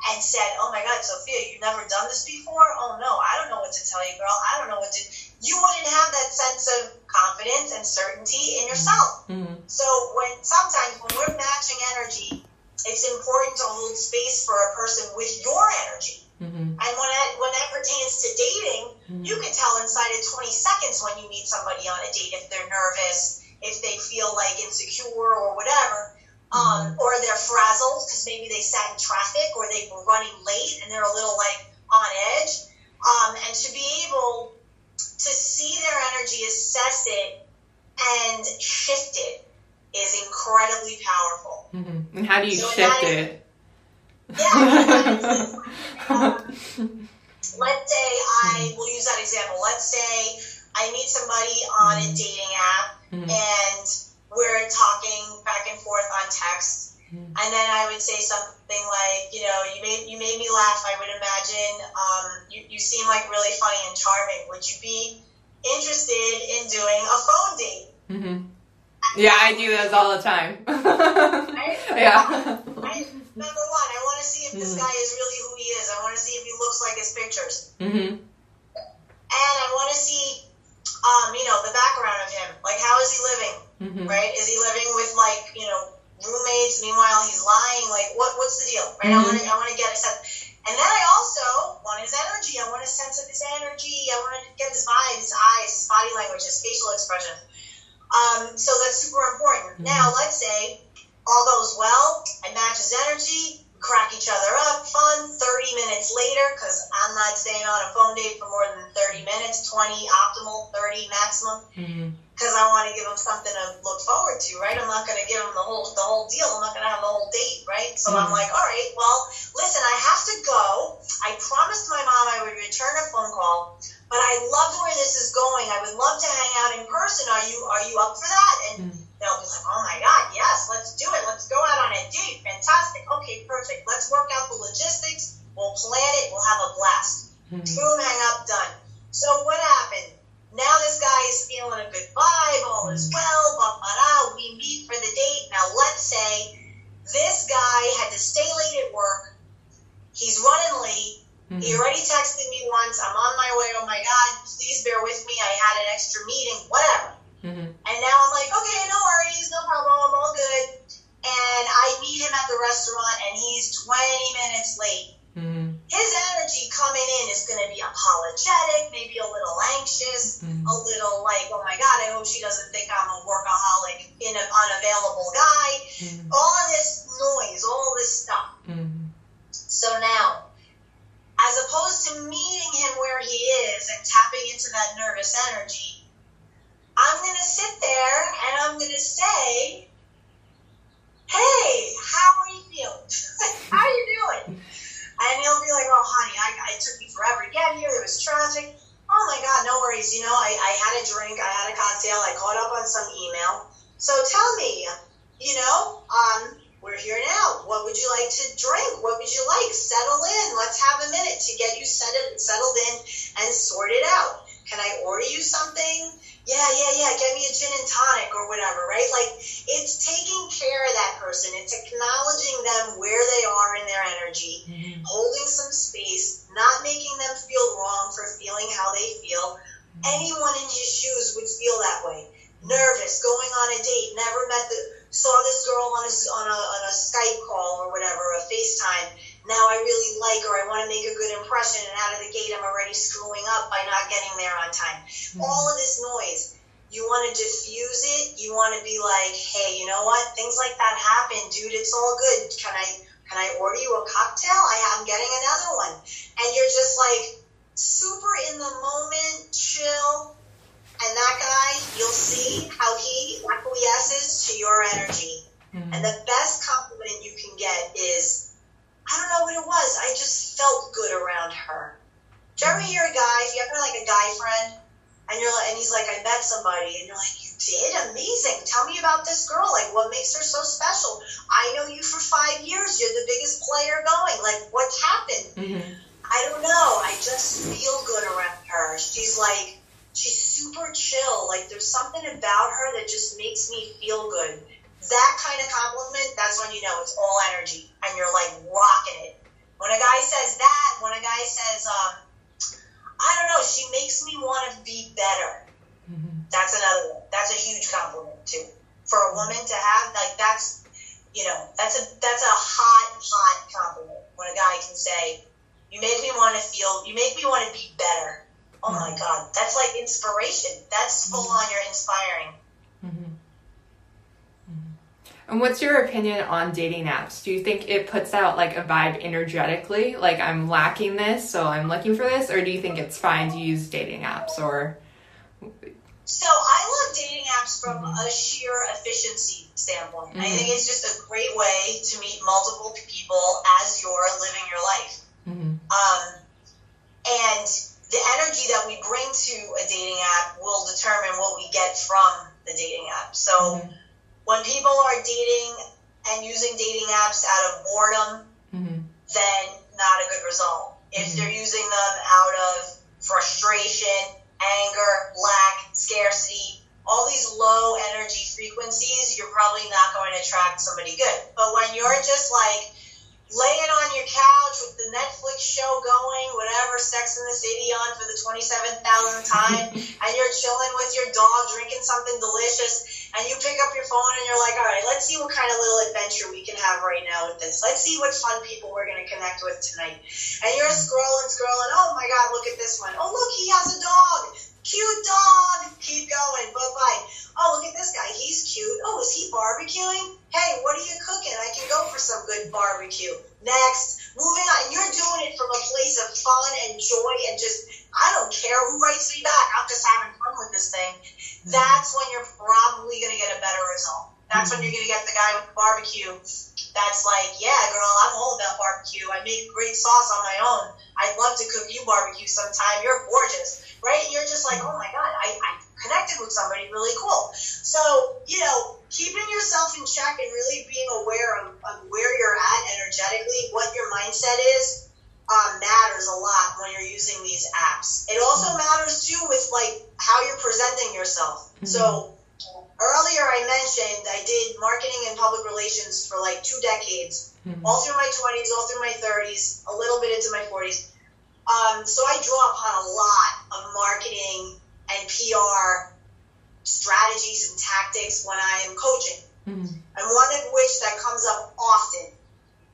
and said, oh my God, Sophia, you've never done this before? Oh no, I don't know what to tell you, girl. I don't know what to. You wouldn't have that sense of confidence and certainty in yourself. Mhm. So when sometimes when we're matching energy, it's important to hold space for a person with your energy. Mhm. And when that when that pertains to dating, Mhm. you can tell inside of 20 seconds when you meet somebody on a date if they're nervous, if they feel like insecure or whatever, um, or they're frazzled because maybe they sat in traffic or they were running late and they're a little like on edge. Um, and to be able to see their energy, assess it, and shift it is incredibly powerful. Mhm. And how do you So shift it? Yeah. *laughs* um, let's say I will use that example. Let's say I meet somebody on a dating app Mhm. and we're talking back and forth on text. Mhm. And then I would say something like, you know, you made you made me laugh. I would imagine um, you, you seem like really funny and charming. Would you be interested in doing a phone date? Mhm. Yeah, I do those all the time. *laughs* Right? yeah. Right? Number one, I want to see if this Mhm. guy is really who he is. I want to see if he looks like his pictures. Mhm. and I want to see, um, you know, the background of him. Like, how is he living? Mhm. Right? Is he living with like, you know, roommates? Meanwhile, he's lying. Like, what? What's the deal? Right? I Mhm. want to, I want to get a sense. And then I also want his energy. I want a sense of his energy. I want to get his vibe, his eyes, his body language, his facial expression. Um, so that's super important. Mhm. Now, let's say all goes well. I matches energy. Crack each other up, fun. 30 minutes later, because I'm not staying on a phone date for more than 30 minutes, 20 optimal, 30 maximum because I want to give them something to look forward to, right? I'm not going to give them the whole the whole deal. I'm not going to have the whole date, right? So I'm Mhm. like, all right, well, listen, I have to go. I promised my mom I would return a phone call, but I love where this is going. I would love to hang out in person. Are you are you up for that? And Mhm. They'll be like, oh my god, yes, let's do it. Let's go out on a date. Fantastic. Okay, perfect. Let's work out the logistics. We'll plan it. We'll have a blast. Mhm. Boom, hang up, done. So what happened? Now this guy is feeling a good vibe, all is well, blah, blah, blah. We meet for the date. Now let's say this guy had to stay late at work. He's running late. He Mhm. already texted me once. I'm on my way. Oh my God, please bear with me. I had an extra meeting, whatever. Mhm. And now I'm like, okay, no worries, no problem, I'm all good. And I meet him at the restaurant and he's 20 minutes late Mhm. his energy coming in is going to be apologetic, maybe a little anxious, Mhm. a little like, oh my God, I hope she doesn't think I'm a workaholic, in an unavailable guy. Mhm. All this noise, all this stuff. Mhm. So now, as opposed to meeting him where he is and tapping into that nervous energy, I'm going to sit there and I'm going to say, hey, how are you feeling? *laughs* how are you doing? And he'll be like, oh, honey, I, it took me forever to get here. There was traffic. Oh, my God, no worries. You know, I, I had a drink. I had a cocktail. I caught up on some email. So tell me, you know, um, we're here now. What would you like to drink? What would you like? Settle in. Let's have a minute to get you settled, settled in and sort it out. Can I order you something? Yeah, yeah, yeah. Get me a gin and tonic or whatever, right? Like, it's taking care of that person. It's acknowledging them where they are in their energy Mhm. holding some space, not making them feel wrong for feeling how they feel. Anyone in his shoes would feel that way. Nervous, going on a date, never met the, saw this girl on a, on a, on a Skype call or whatever, a FaceTime. Now I really like her. I want to make a good impression, and out of the gate, I'm already screwing up by not getting there on time. All of this noise. You want to diffuse it. You want to be like, hey, you know what? Things like that happen, dude. It's all good. Can I can I order you a cocktail? I am getting another one. And you're just like super in the moment, chill. And that guy, you'll see how he acquiesces to your energy. Mhm. And the best compliment you can get is, I don't know what it was. I just felt good around her. Do you ever hear a guy, if you ever like a guy friend, and you're like, and he's like, I met somebody, and you're like, you did? Amazing. Tell me about this girl. Like, what makes her so special? I know you for five years. You're the biggest player going. Like, what happened? Mhm. I don't know. I just feel good around her. She's like, she's super chill. Like there's something about her that just makes me feel good. That kind of compliment, that's when you know it's all energy and you're like rocking it. When a guy says that, when a guy says, um, I don't know, she makes me want to be better. Mm-hmm. That's another one. That's a huge compliment too. For a woman to have, like that's, you know, that's a that's a hot, hot compliment. When a guy can say, "You make me want to feel, you make me want to be better." Oh my mm-hmm. God, that's like inspiration. That's full on. You're inspiring. Mm-hmm. And what's your opinion on dating apps? Do you think it puts out like a vibe energetically, like I'm lacking this, so I'm looking for this, or do you think it's fine to use dating apps or? So I love dating apps from mm-hmm. a sheer efficiency standpoint. Mm-hmm. I think it's just a great way to meet multiple people as you're living your life. Mm-hmm. Um, and the energy that we bring to a dating app will determine what we get from the dating app. So mm-hmm when people are dating and using dating apps out of boredom, mm-hmm. then not a good result. If mm-hmm. they're using them out of frustration, anger, lack, scarcity, all these low energy frequencies, you're probably not going to attract somebody good. But when you're just like laying on your couch with the Netflix show going, whatever, Sex in the City on for the 27,000th time, and you're chilling with your dog, drinking something delicious, and you pick up your phone and you're like, all right, let's see what kind of little adventure we can have right now with this. Let's see what fun people we're going to connect with tonight. And you're scrolling, scrolling. Oh my God, look at this one. Oh, look, he has a dog. Cute dog. Keep going. Bye bye. Oh, look at this guy. He's cute. Oh, is he barbecuing? Hey, what are you cooking? I can go for some good barbecue. Next. Moving on. You're doing it from a place of fun and joy and just, I don't care who writes me back. I'm just having fun with this thing. Mm-hmm. That's when you're probably going to get a better result. That's when you're going to get the guy with the barbecue that's like, yeah, girl, I'm all about barbecue. I make great sauce on my own. I'd love to cook you barbecue sometime. You're gorgeous, right? And you're just like, oh my God, I, I connected with somebody really cool. So, you know, keeping yourself in check and really being aware of, of where you're at energetically, what your mindset is, um, matters a lot when you're using these apps. It also matters too with like how you're presenting yourself. Mm-hmm. So earlier I mentioned I did marketing and public relations for like two decades, mm-hmm. all through my 20s, all through my 30s, a little bit into my 40s. Um, so I draw upon a lot and PR strategies and tactics when I am coaching. Mm-hmm. And one of which that comes up often,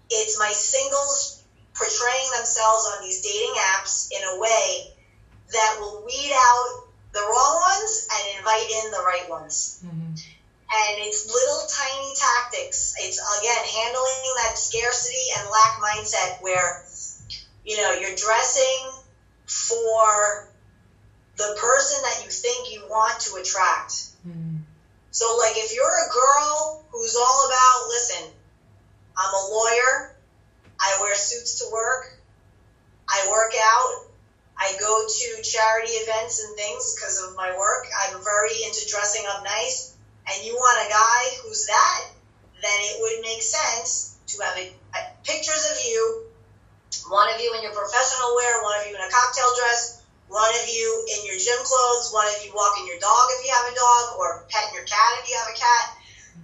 it's my singles portraying themselves on these dating apps in a way that will weed out the wrong ones and invite in the right ones. Mm-hmm. And it's little tiny tactics. It's again handling that scarcity and lack mindset where you know you're dressing for the person that you think you want to attract. Mm-hmm. So, like, if you're a girl who's all about, listen, I'm a lawyer, I wear suits to work, I work out, I go to charity events and things because of my work. I'm very into dressing up nice. And you want a guy who's that, then it would make sense to have a, a, pictures of you, one of you in your professional wear, one of you in a cocktail dress, one of you in your gym clothes, one of you walking your dog if you have a dog, or petting your cat if you have a cat.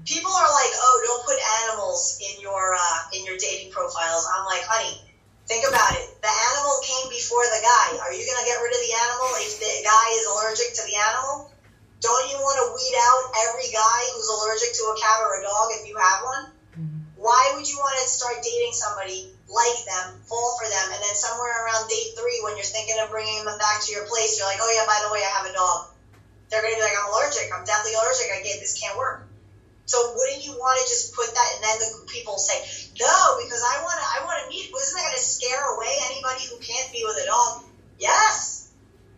People are like, "Oh, don't put animals in your uh, in your dating profiles." I'm like, "Honey, Think about it. The animal came before the guy. Are you to get rid of the animal if the guy is allergic to the animal? Don't you want to weed out every guy who's allergic to a cat or a dog if you have one? Why would you want to start dating somebody, like them, fall for them, and then somewhere around date three, when you're thinking of bringing them back to your place, you're like, oh yeah, by the way, I have a dog. They're going to be like, I'm allergic. I'm deathly allergic. I get this can't work. So wouldn't you want to just put that, and then the people say, no, because I want to, I want to meet. Isn't that going to scare away anybody who can't be with a dog? Yes,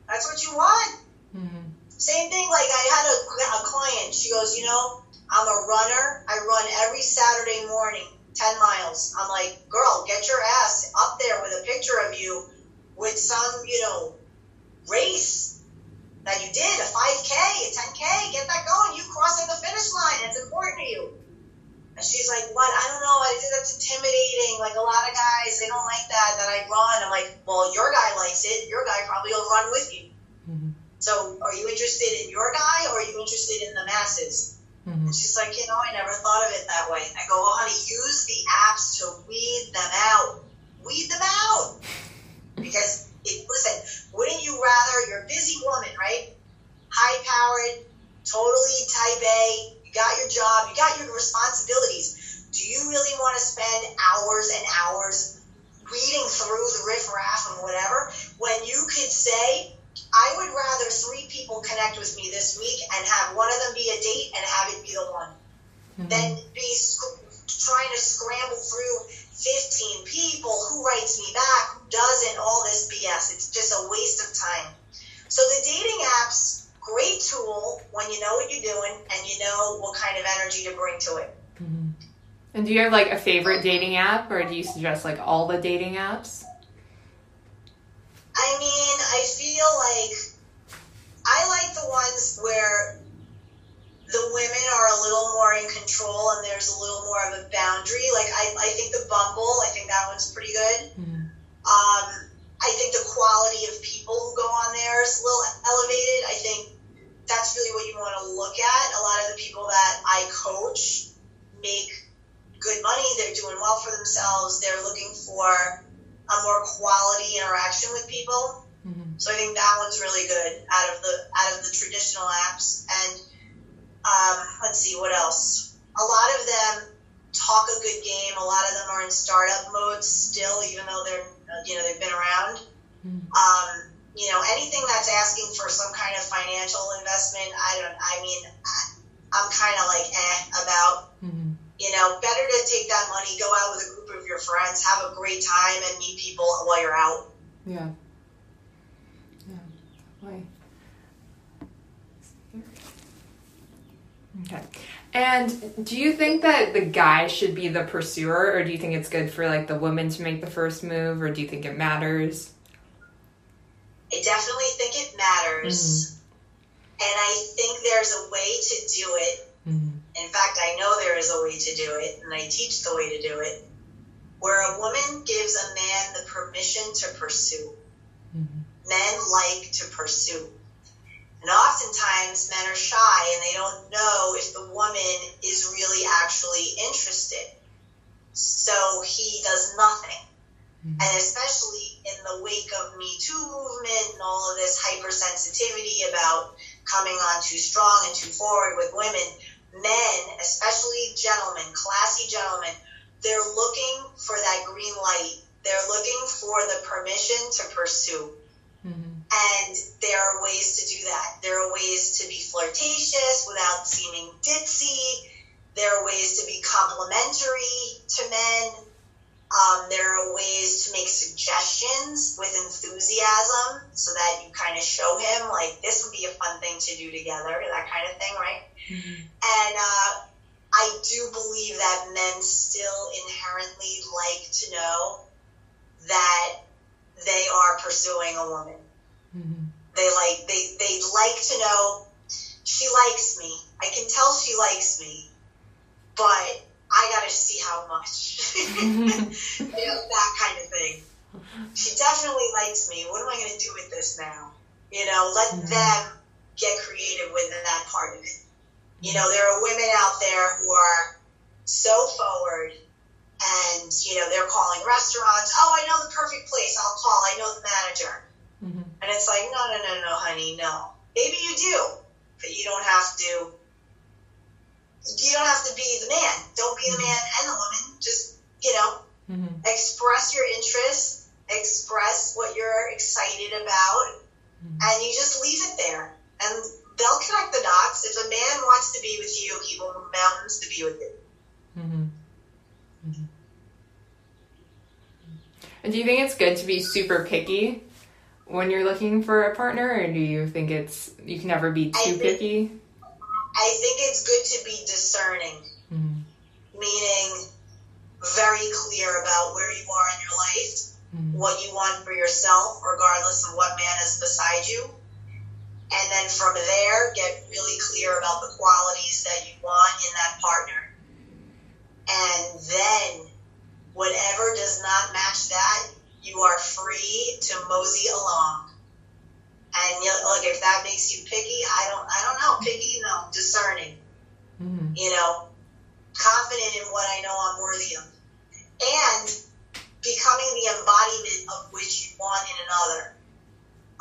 that's what you want. Mm-hmm. Same thing. Like I had a, a client. She goes, you know, I'm a runner. I run every Saturday morning, ten miles. I'm like, girl, get your ass up there with a picture of you with some, you know, race that you did, a 5K, a 10K, get that going. You crossing the finish line. It's important to you. And she's like, what? I don't know. I think that's intimidating. Like a lot of guys, they don't like that, that I run. I'm like, well, your guy likes it. Your guy probably will run with you. Mm-hmm. So are you interested in your guy or are you interested in the masses? Mm-hmm. And she's like, you know, I never thought of it that way. I go, well, honey, use the apps to weed them out. Weed them out. *laughs* Because, it, listen, wouldn't you rather, you're a busy woman, right? High powered, totally type A, you got your job, you got your responsibilities. Do you really want to spend hours and hours reading through the riffraff and whatever when you could say, I would rather three people connect with me this week and have one of them be a date and have it be the one mm-hmm. than be sc- trying to scramble through 15 people who writes me back, who doesn't, all this BS. It's just a waste of time. So the dating apps great tool when you know what you're doing and you know what kind of energy to bring to it. Mm-hmm. And do you have like a favorite dating app, or do you suggest like all the dating apps? I mean, I feel like I like the ones where the women are a little more in control and there's a little more of a boundary. Like I, I think the Bumble, I think that one's pretty good. Mm-hmm. Um, I think the quality of people who go on there is a little elevated. I think that's really what you want to look at. A lot of the people that I coach make good money. They're doing well for themselves. They're looking for a more quality interaction with people. Mm-hmm. So I think that one's really good out of the out of the traditional apps. And um, let's see what else. A lot of them talk a good game. A lot of them are in startup mode still, even though they're you know they've been around. Mm-hmm. Um, you know, anything that's asking for some kind of financial investment, I don't, I mean, I, am kind of like eh about, mm-hmm. You know, better to take that money, go out with a group of your friends, have a great time, and meet people while you're out. Yeah. Yeah. Why? Okay. And do you think that the guy should be the pursuer, or do you think it's good for like the woman to make the first move, or do you think it matters? I definitely think it matters. Mm-hmm. And I think there's a way to do it. Mm-hmm. In fact, I know there is a way to do it, and I teach the way to do it, where a woman gives a man the permission to pursue. Mm-hmm. Men like to pursue. And oftentimes men are shy and they don't know if the woman is really actually interested. So he does nothing. Mm-hmm. And especially in the wake of Me Too movement and all of this hypersensitivity about coming on too strong and too forward with women, men, especially gentlemen, classy gentlemen, they're looking for that green light. They're looking for the permission to pursue. Mm-hmm. And there are ways to do that. There are ways to be flirtatious without seeming ditzy. There are ways to be complimentary to men um, there are ways to make suggestions with enthusiasm so that you kind of show him, like, this would be a fun thing to do together, that kind of thing, right? Mm-hmm. And uh, I do believe that men still inherently like to know that they are pursuing a woman. Mm-hmm. They like they they like to know she likes me. I can tell she likes me, but I got to see how much. *laughs* you know, that kind of thing. She definitely likes me. What am I going to do with this now? You know, let mm-hmm. them get creative with that part of it. You know, there are women out there who are so forward and, you know, they're calling restaurants. Oh, I know the perfect place. I'll call. I know the manager. Mm-hmm. And it's like, no, no, no, no, honey, no. Maybe you do, but you don't have to you don't have to be the man. Don't be the man and the woman. Just, you know, mm-hmm. express your interest, express what you're excited about, mm-hmm. and you just leave it there. And they'll connect the dots. If a man wants to be with you, he will mountains to be with you. Mm-hmm. mm-hmm. And do you think it's good to be super picky when you're looking for a partner, or do you think it's you can never be too think, picky? I think it's good to be discerning, mm-hmm. meaning very clear about where you are in your life, mm-hmm. what you want for yourself, regardless of what man is beside you. And then from there, get really clear about the qualities that you want in that partner. And then whatever does not match that, you are free to mosey along. And you look, if that makes you picky, I don't, I don't know, picky, no, discerning. Mm-hmm. You know, confident in what I know I'm worthy of, and becoming the embodiment of which you want in another,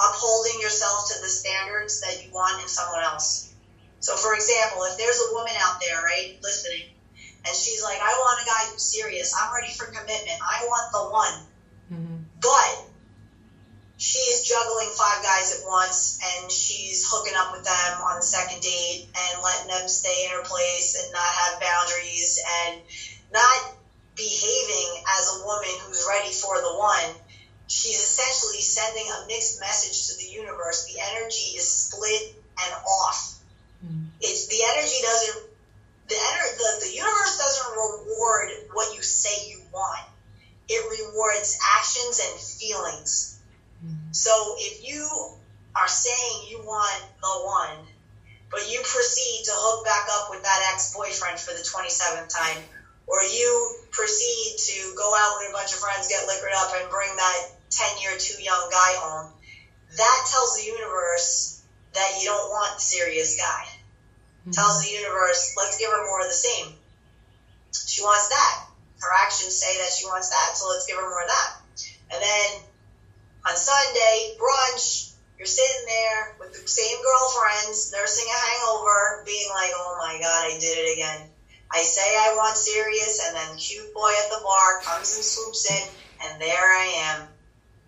upholding yourself to the standards that you want in someone else. So, for example, if there's a woman out there, right, listening, and she's like, I want a guy who's serious. I'm ready for commitment. I want the one. Mm-hmm. But she's juggling five guys at once and she's hooking up with them on the second date and letting them stay in her place and not have boundaries and not behaving as a woman who's ready for the one. She's essentially sending a mixed message to the universe. The energy is split and off. Mm. it's the energy doesn't the, ener- the the universe doesn't reward what you say you want. It rewards actions and feelings so if you are saying you want the one, but you proceed to hook back up with that ex boyfriend for the 27th time, or you proceed to go out with a bunch of friends, get liquored up, and bring that 10 year too young guy home, that tells the universe that you don't want the serious guy. Mm-hmm. Tells the universe, let's give her more of the same. She wants that. Her actions say that she wants that, so let's give her more of that. And then on Sunday, brunch, you're sitting there with the same girlfriends, nursing a hangover, being like, oh my God, I did it again. I say I want serious, and then cute boy at the bar comes and swoops in, and there I am,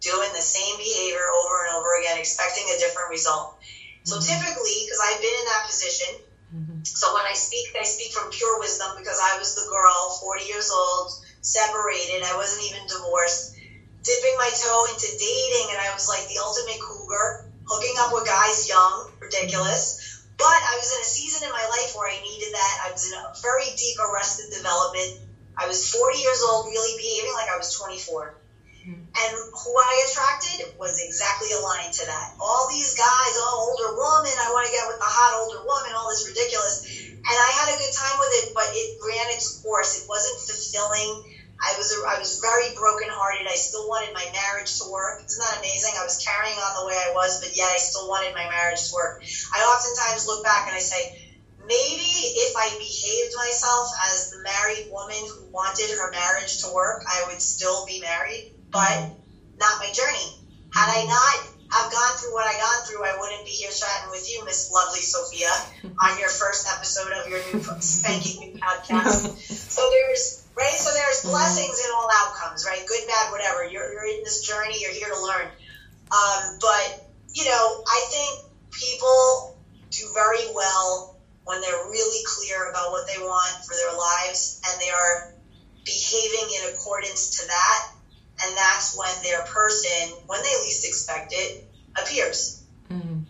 doing the same behavior over and over again, expecting a different result. So mm-hmm. typically, because I've been in that position, mm-hmm. so when I speak, I speak from pure wisdom because I was the girl, 40 years old, separated, I wasn't even divorced dipping my toe into dating, and I was like the ultimate cougar, hooking up with guys young, ridiculous. But I was in a season in my life where I needed that. I was in a very deep arrested development. I was 40 years old, really behaving like I was 24. Hmm. And who I attracted was exactly aligned to that. All these guys, oh, older woman, I want to get with the hot older woman, all this ridiculous. And I had a good time with it, but it ran its course. It wasn't fulfilling I was a, I was very brokenhearted. I still wanted my marriage to work. Isn't that amazing? I was carrying on the way I was, but yet I still wanted my marriage to work. I oftentimes look back and I say, maybe if I behaved myself as the married woman who wanted her marriage to work, I would still be married, but mm-hmm. not my journey. Had I not have gone through what I gone through, I wouldn't be here chatting with you, Miss Lovely Sophia, on your first episode of your new *laughs* spanking new podcast. So there's right? So there's mm-hmm. blessings in all outcomes, right? Good, bad, whatever. You're, you're in this journey, you're here to learn. Um, but, you know, I think people do very well when they're really clear about what they want for their lives and they are behaving in accordance to that. And that's when their person, when they least expect it, appears. Mm-hmm.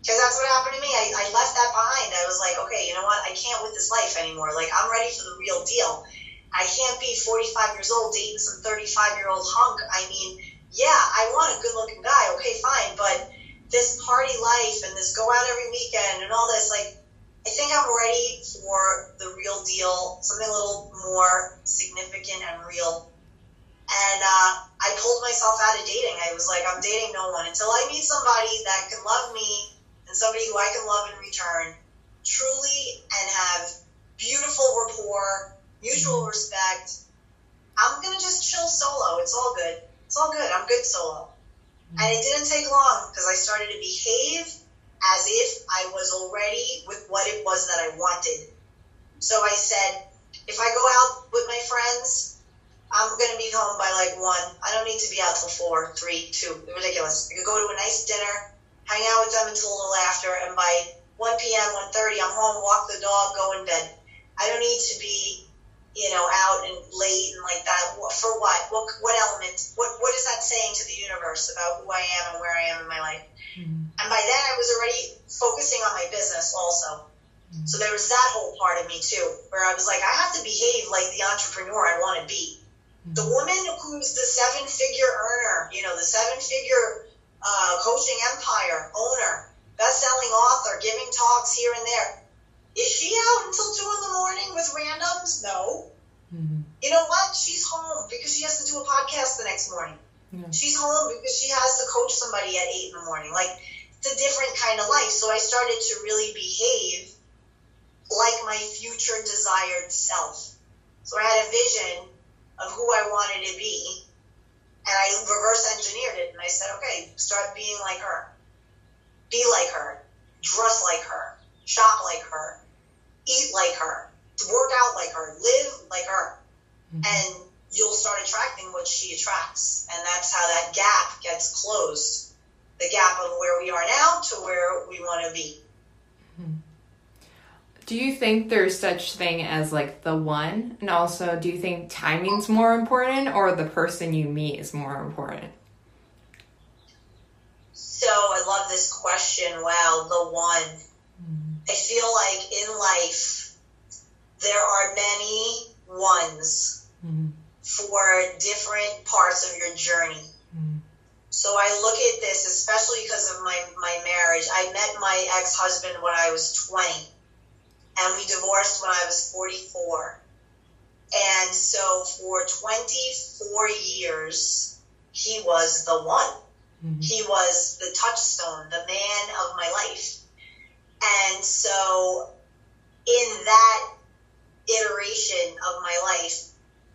Because that's what happened to me. I, I left that behind. I was like, okay, you know what? I can't with this life anymore. Like, I'm ready for the real deal. I can't be 45 years old dating some 35 year old hunk. I mean, yeah, I want a good looking guy. Okay, fine. But this party life and this go out every weekend and all this, like, I think I'm ready for the real deal, something a little more significant and real. And uh, I pulled myself out of dating. I was like, I'm dating no one until I meet somebody that can love me and somebody who I can love in return truly and have beautiful rapport mutual respect. I'm gonna just chill solo. It's all good. It's all good. I'm good solo. And it didn't take long because I started to behave as if I was already with what it was that I wanted. So I said, if I go out with my friends, I'm gonna be home by like one. I don't need to be out till four, three, two. Ridiculous. I could go to a nice dinner, hang out with them until a little after, and by 1 p.m., 1.30, I'm home, walk the dog, go in bed. I don't need to be you know, out and late and like that. For what? What, what element? What, what is that saying to the universe about who I am and where I am in my life? Mm-hmm. And by then I was already focusing on my business also. Mm-hmm. So there was that whole part of me too, where I was like, I have to behave like the entrepreneur I want to be. Mm-hmm. The woman who's the seven figure earner, you know, the seven figure uh, coaching empire owner, best selling author, giving talks here and there is she out until two in the morning with randoms? No. Mm-hmm. you know what? She's home because she has to do a podcast the next morning. Yeah. She's home because she has to coach somebody at eight in the morning. Like it's a different kind of life. So I started to really behave like my future desired self. So I had a vision of who I wanted to be, and I reverse engineered it. And I said, okay, start being like her, be like her, dress like her, shop like her, eat like her, work out like her, live like her, mm-hmm. and you'll start attracting what she attracts, and that's how that gap gets closed. The gap of where we are now to where we want to be. Mm-hmm. Do you think there's such thing as like the one? And also, do you think timing's more important or the person you meet is more important? So I love this question. Wow, the one. I feel like in life there are many ones mm-hmm. for different parts of your journey. Mm-hmm. So I look at this, especially because of my, my marriage. I met my ex husband when I was 20 and we divorced when I was 44. And so for 24 years, he was the one. Mm-hmm. He was the touchstone, the man of my life. And so in that iteration of my life,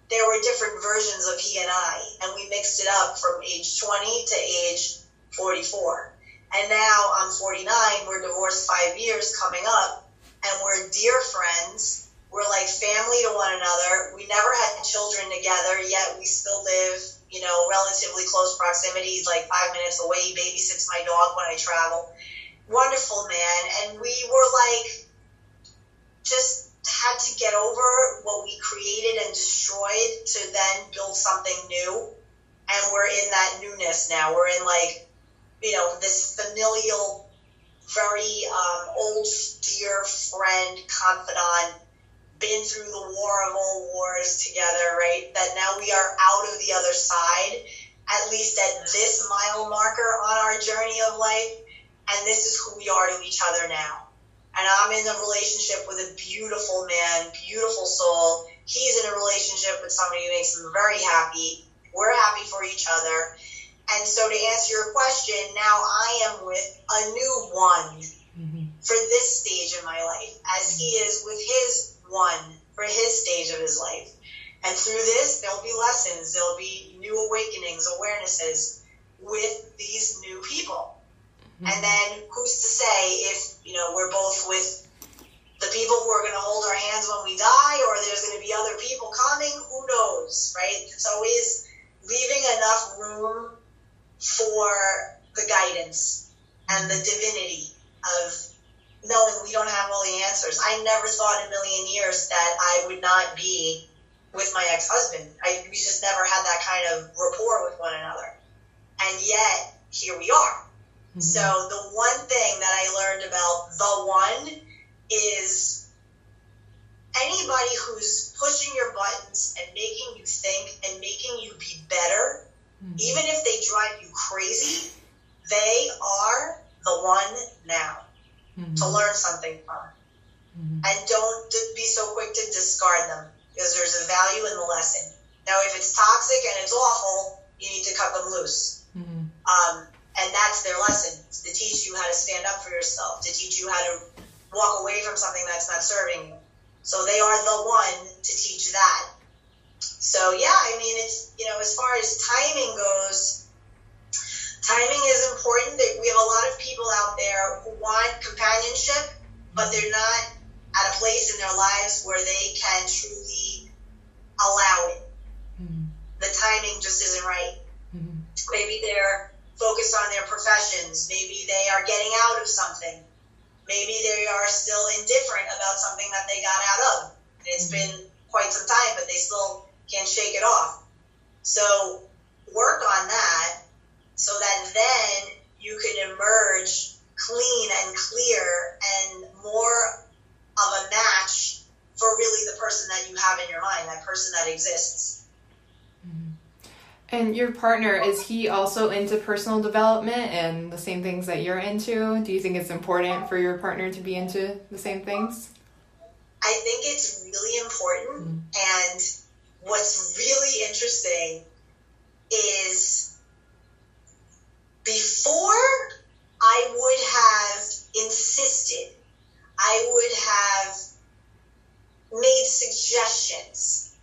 there were different versions of he and I, and we mixed it up from age 20 to age 44. And now I'm 49, we're divorced five years coming up, and we're dear friends. We're like family to one another. We never had children together, yet we still live, you know, relatively close proximity, like five minutes away. He babysits my dog when I travel. Wonderful man. And we were like, just had to get over what we created and destroyed to then build something new. And we're in that newness now. We're in like, you know, this familial very um, old, dear friend, confidant, been through the war of all wars together, right? That now we are out of the other side, at least at this mile marker on our journey of life. And this is who we are to each other now. And I'm in a relationship with a beautiful man, beautiful soul. He's in a relationship with somebody who makes him very happy. We're happy for each other and so to answer your question, now I am with a new one mm-hmm. for this stage of my life, as he is with his one for his stage of his life. And through this, there'll be lessons, there'll be new awakenings, awarenesses with these new people. Mm-hmm. And then who's to say if, you know, we're both with the people who are going to hold our hands when we die, or there's going to be other people coming, who knows, right? It's always leaving enough room for the guidance and the divinity of knowing we don't have all the answers. I never thought in a million years that I would not be with my ex-husband. We just never had that kind of rapport with one another. And yet, here we are. Mm-hmm. So the one thing that I learned about the one is anybody who's pushing your buttons and making you think and making you be better Mm-hmm. Even if they drive you crazy, they are the one now mm-hmm. to learn something from. Mm-hmm. And don't be so quick to discard them because there's a value in the lesson. Now, if it's toxic and it's awful, you need to cut them loose. Mm-hmm. Um, and that's their lesson to teach you how to stand up for yourself, to teach you how to walk away from something that's not serving you. So they are the one to teach that. So yeah, I mean, it's you know, as far as timing goes, timing is important. We have a lot of people out there who want companionship, but they're not at a place in their lives where they can truly allow it. Mm-hmm. The timing just isn't right. Mm-hmm. Maybe they're focused on their professions. Maybe they are getting out of something. Maybe they are still indifferent about something that they got out of. And it's mm-hmm. been quite some time, but they still can't shake it off. So work on that so that then you can emerge clean and clear and more of a match for really the person that you have in your mind, that person that exists. Mm-hmm. And your partner, is he also into personal development and the same things that you're into? Do you think it's important for your partner to be into the same things? I think it's really important. Mm-hmm. And what's really interesting is before I would have insisted, I would have made suggestions.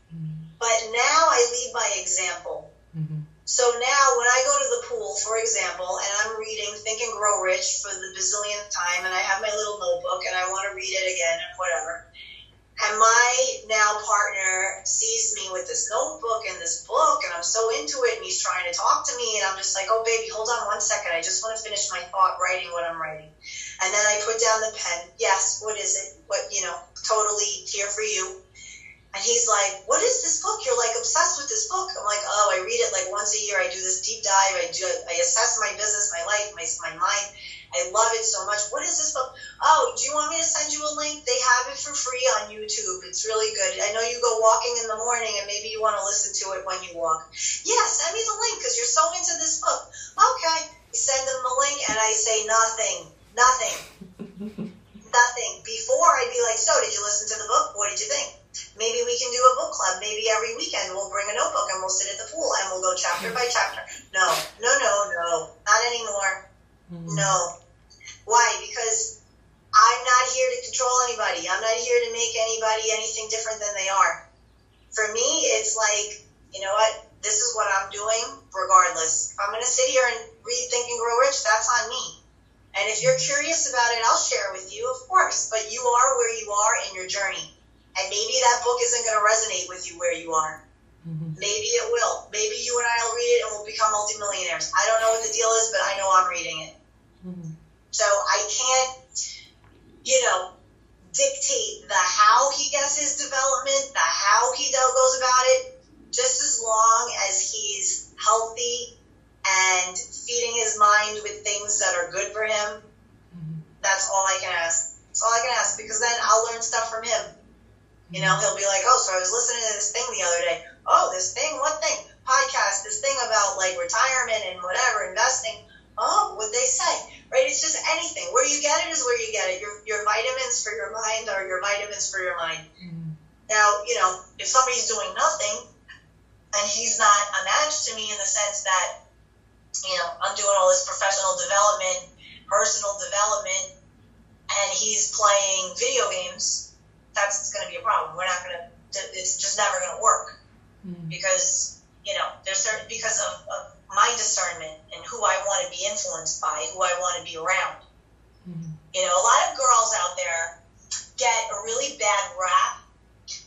But now I lead by example. So now when I go to the pool, for example, and I'm reading Think and Grow Rich for the bazillionth time, and I have my little notebook and I want to read it again and whatever, and my now partner sees me with this notebook and this book, and I'm so into it, and he's trying to talk to me, and I'm just like, oh, baby, hold on one second. I just want to finish my thought writing what I'm writing. And then I put down the pen. Yes, what is it? What, you know, totally here for you. And he's like, "What is this book? You're like year. I do this deep dive. I do. I assess my business, my life, my my mind. I love it so much. What is this book? Oh, do you want me to send you a link? They have it for free on YouTube. It's really good. I know you go walking in the morning, and maybe you want to listen to it when you walk. Yeah, send me the link because you're so into this book. Okay, you send them the link, and I say nothing, nothing, *laughs* nothing. Before I'd be like, "So, did you listen to the book? What did you think?" Maybe we can do a book club. Maybe every weekend we'll bring a notebook and we'll sit at the pool and we'll go chapter by chapter. No, no, no, no, not anymore. Mm-hmm. No. Why? Because I'm not here to control anybody. I'm not here to make anybody anything different than they are. For me, it's like, you know what? This is what I'm doing regardless. If I'm going to sit here and read Think and Grow Rich, that's on me. And if you're curious about it, I'll share with you, of course. But you are where you are in your journey. And maybe that book isn't going to resonate with you where you are. Mm-hmm. Maybe it will. Maybe you and I will read it and we'll become multimillionaires. I don't know what the deal is, but I know I'm reading it. Mm-hmm. So I can't, you know, dictate the how he gets his development, the how he goes about it, just as long as he's healthy and feeding his mind with things that are good for him. Mm-hmm. That's all I can ask. That's all I can ask because then I'll learn stuff from him. You know, he'll be like, oh, so I was listening to this thing the other day. Oh, this thing, what thing? Podcast, this thing about like retirement and whatever, investing. Oh, what they say, right? It's just anything. Where you get it is where you get it. Your, your vitamins for your mind are your vitamins for your mind. Mm-hmm. Now, you know, if somebody's doing nothing and he's not a match to me in the sense that, you know, I'm doing all this professional development, personal development, and he's playing video games that's going to be a problem. We're not going to, it's just never going to work mm. because, you know, there's certain, because of, of, my discernment and who I want to be influenced by, who I want to be around. Mm. You know, a lot of girls out there get a really bad rap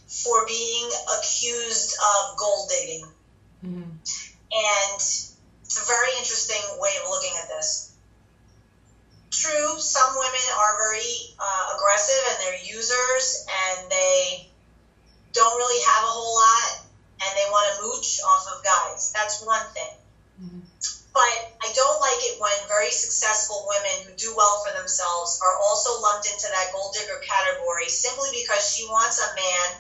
for being accused of gold digging. Mm. And it's a very interesting way of looking at this true, some women are very uh, aggressive and they're users and they don't really have a whole lot and they want to mooch off of guys. That's one thing. Mm-hmm. But I don't like it when very successful women who do well for themselves are also lumped into that gold digger category simply because she wants a man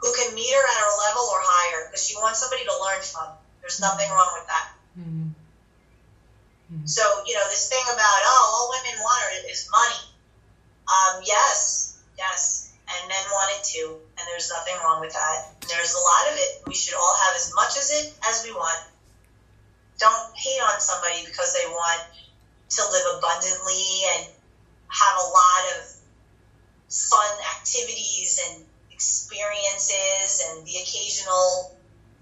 who can meet her at her level or higher because she wants somebody to learn from. There's nothing wrong with that. Mm-hmm. Mm-hmm. So, you know, this thing about, oh, all women want is money. Um, yes, yes. And men want it too. And there's nothing wrong with that. There's a lot of it. We should all have as much as it as we want. Don't hate on somebody because they want to live abundantly and have a lot of fun activities and experiences and the occasional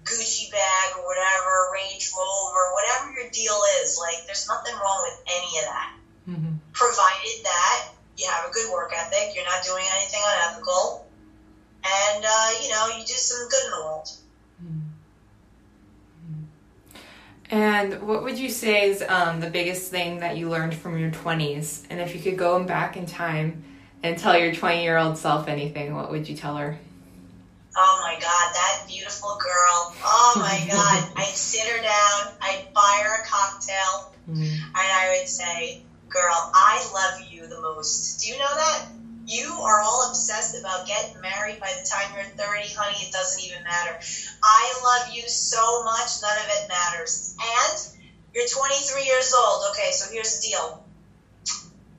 Gucci bag or whatever, Range Rover, whatever your deal is. Like, there's nothing wrong with any of that. Mm-hmm. Provided that you have a good work ethic, you're not doing anything unethical, and, uh, you know, you do some good in the world. Mm-hmm. And what would you say is um, the biggest thing that you learned from your 20s? And if you could go back in time and tell your 20 year old self anything, what would you tell her? Oh my God, that beautiful girl. Oh my *laughs* God. I'd sit her down, I'd buy her a cocktail, mm-hmm. and I would say, Girl, I love you the most. Do you know that? You are all obsessed about getting married by the time you're 30, honey. It doesn't even matter. I love you so much, none of it matters. And you're 23 years old. Okay, so here's the deal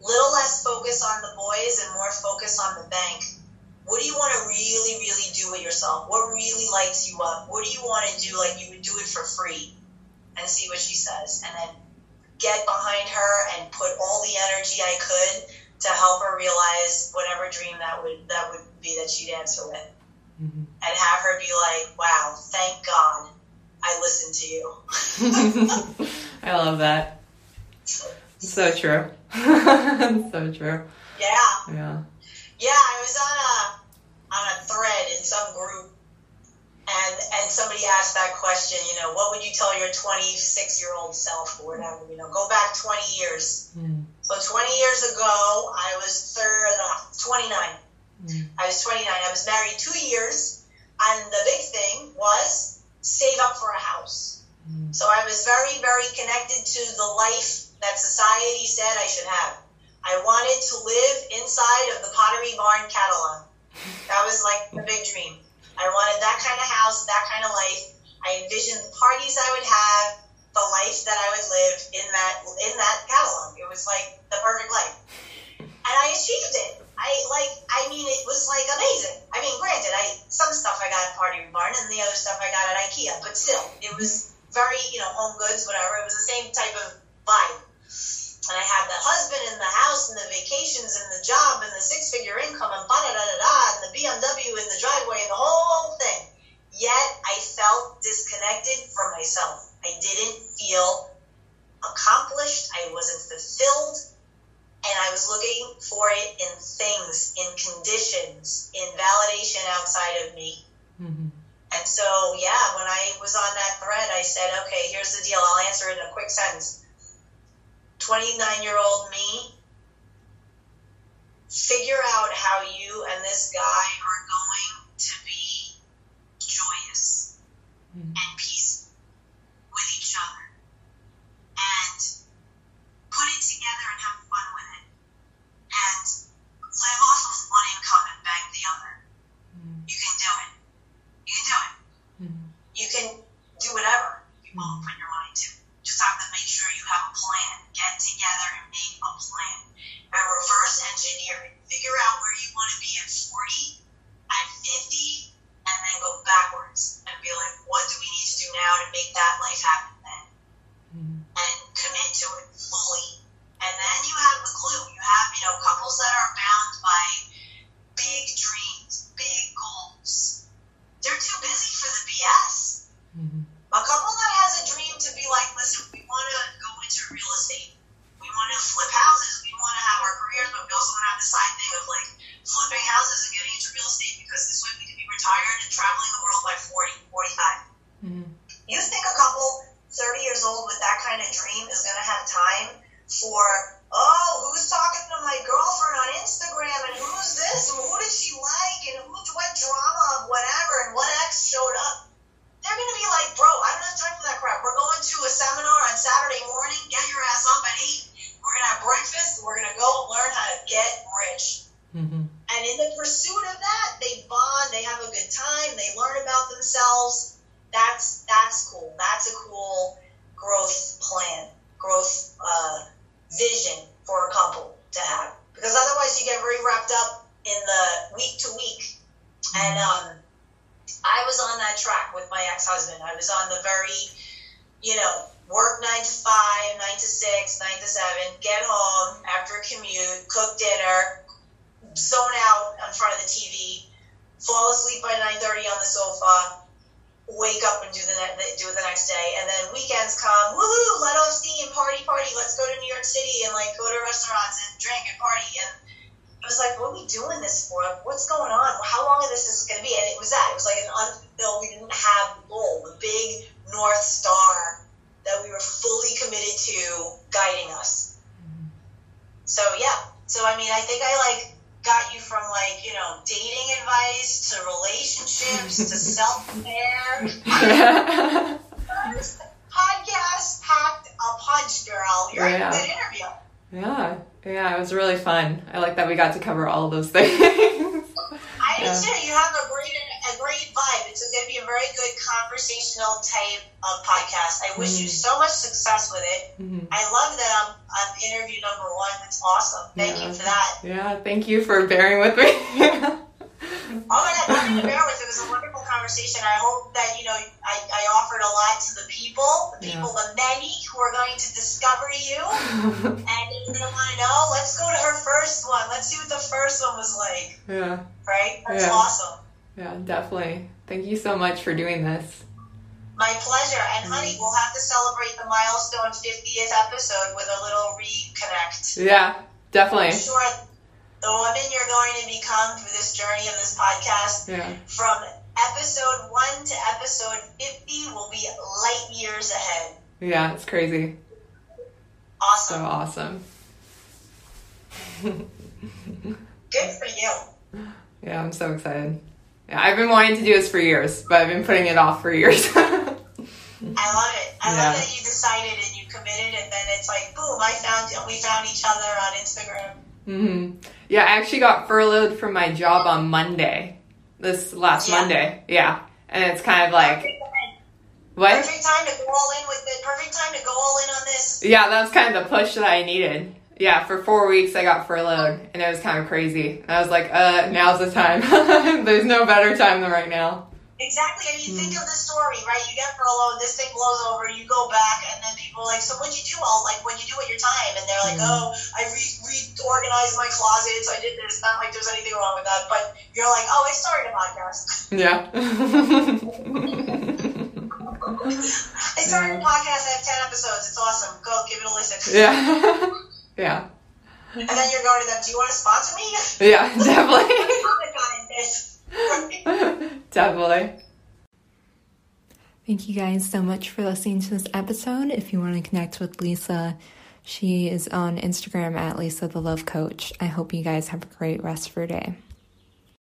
little less focus on the boys and more focus on the bank what do you want to really, really do with yourself? What really lights you up? What do you want to do? Like you would do it for free, and see what she says, and then get behind her and put all the energy I could to help her realize whatever dream that would that would be that she'd answer with, mm-hmm. and have her be like, "Wow, thank God, I listened to you." *laughs* I love that. So true. *laughs* so true. Yeah. Yeah. Yeah, I was on a on a thread in some group and and somebody asked that question, you know, what would you tell your 26 year old self or whatever, you know, go back 20 years. Mm. So 20 years ago, I was third, uh, 29. Mm. I was 29. I was married two years, and the big thing was save up for a house. Mm. So I was very, very connected to the life that society said I should have. I wanted to live inside of the Pottery Barn catalog. That was like the big dream. I wanted that kind of house, that kind of life. I envisioned the parties I would have, the life that I would live in that in that catalog. It was like the perfect life, and I achieved it. I like. I mean, it was like amazing. I mean, granted, I some stuff I got at Pottery Barn, and the other stuff I got at IKEA, but still, it was very you know home goods, whatever. It was the same type of vibe. And I had the husband and the house and the vacations and the job and the six figure income and da da da da and the BMW in the driveway and the whole thing. Yet I felt disconnected from myself. I didn't feel accomplished. I wasn't fulfilled. And I was looking for it in things, in conditions, in validation outside of me. Mm-hmm. And so, yeah, when I was on that thread, I said, okay, here's the deal. I'll answer it in a quick sentence 29 year old me, figure out how you and this guy are going got to cover all of those things. *laughs* I yeah. do too. You have a great a great vibe. It's going to be a very good conversational type of podcast. I wish mm-hmm. you so much success with it. Mm-hmm. I love that I'm, I'm interview number one. That's awesome. Thank yeah. you for that. Yeah, thank you for bearing with me. *laughs* Oh my God, nothing to bear with. It was a wonderful conversation. I hope that, you know, I, I offered a lot to the people, the people, the many who are going to discover you. *laughs* and they want to know, let's go to her first one. Let's see what the first one was like. Yeah. Right? That's Yeah. awesome. Yeah, definitely. Thank you so much for doing this. My pleasure. And honey, we'll have to celebrate the milestone 50th episode with a little reconnect. Yeah, definitely. I'm sure the woman you're going to become through this journey of this podcast Yeah. from episode 1 to episode 50 will be light years ahead. Yeah, it's crazy. Awesome. So Awesome. Good for you. Yeah, I'm so excited. Yeah, I've been wanting to do this for years, but I've been putting it off for years. *laughs* I love it. I Yeah. love that you decided and you committed, and then it's like, boom! I found we found each other on Instagram. hmm Yeah, I actually got furloughed from my job on Monday. This last Yeah. Monday. Yeah. And it's kind of like, what? Perfect time to go all in with it. Perfect time to go all in on this. Yeah, that was kind of the push that I needed. Yeah, for four weeks I got furloughed, and it was kind of crazy. I was like, uh, now's the time. *laughs* There's no better time than right now. Exactly. I mean, you Mm. think of the story, right? You get furloughed, this thing blows over, you go back, and then people are like, so what'd you do all, like, what'd you do with your time? And they're like, Mm. oh, I re- reorganized my closets, I did this. Not like there's anything wrong with that, but you're like, oh, I started a podcast. Yeah. *laughs* *laughs* I started a podcast, I have 10 episodes, it's awesome. Go, give it a listen. yeah. *laughs* yeah. And then you're going to them, do you want to sponsor me? Yeah, definitely. *laughs* Definitely. Thank you guys so much for listening to this episode. If you want to connect with Lisa, she is on Instagram at Lisa the Love Coach. I hope you guys have a great rest of your day.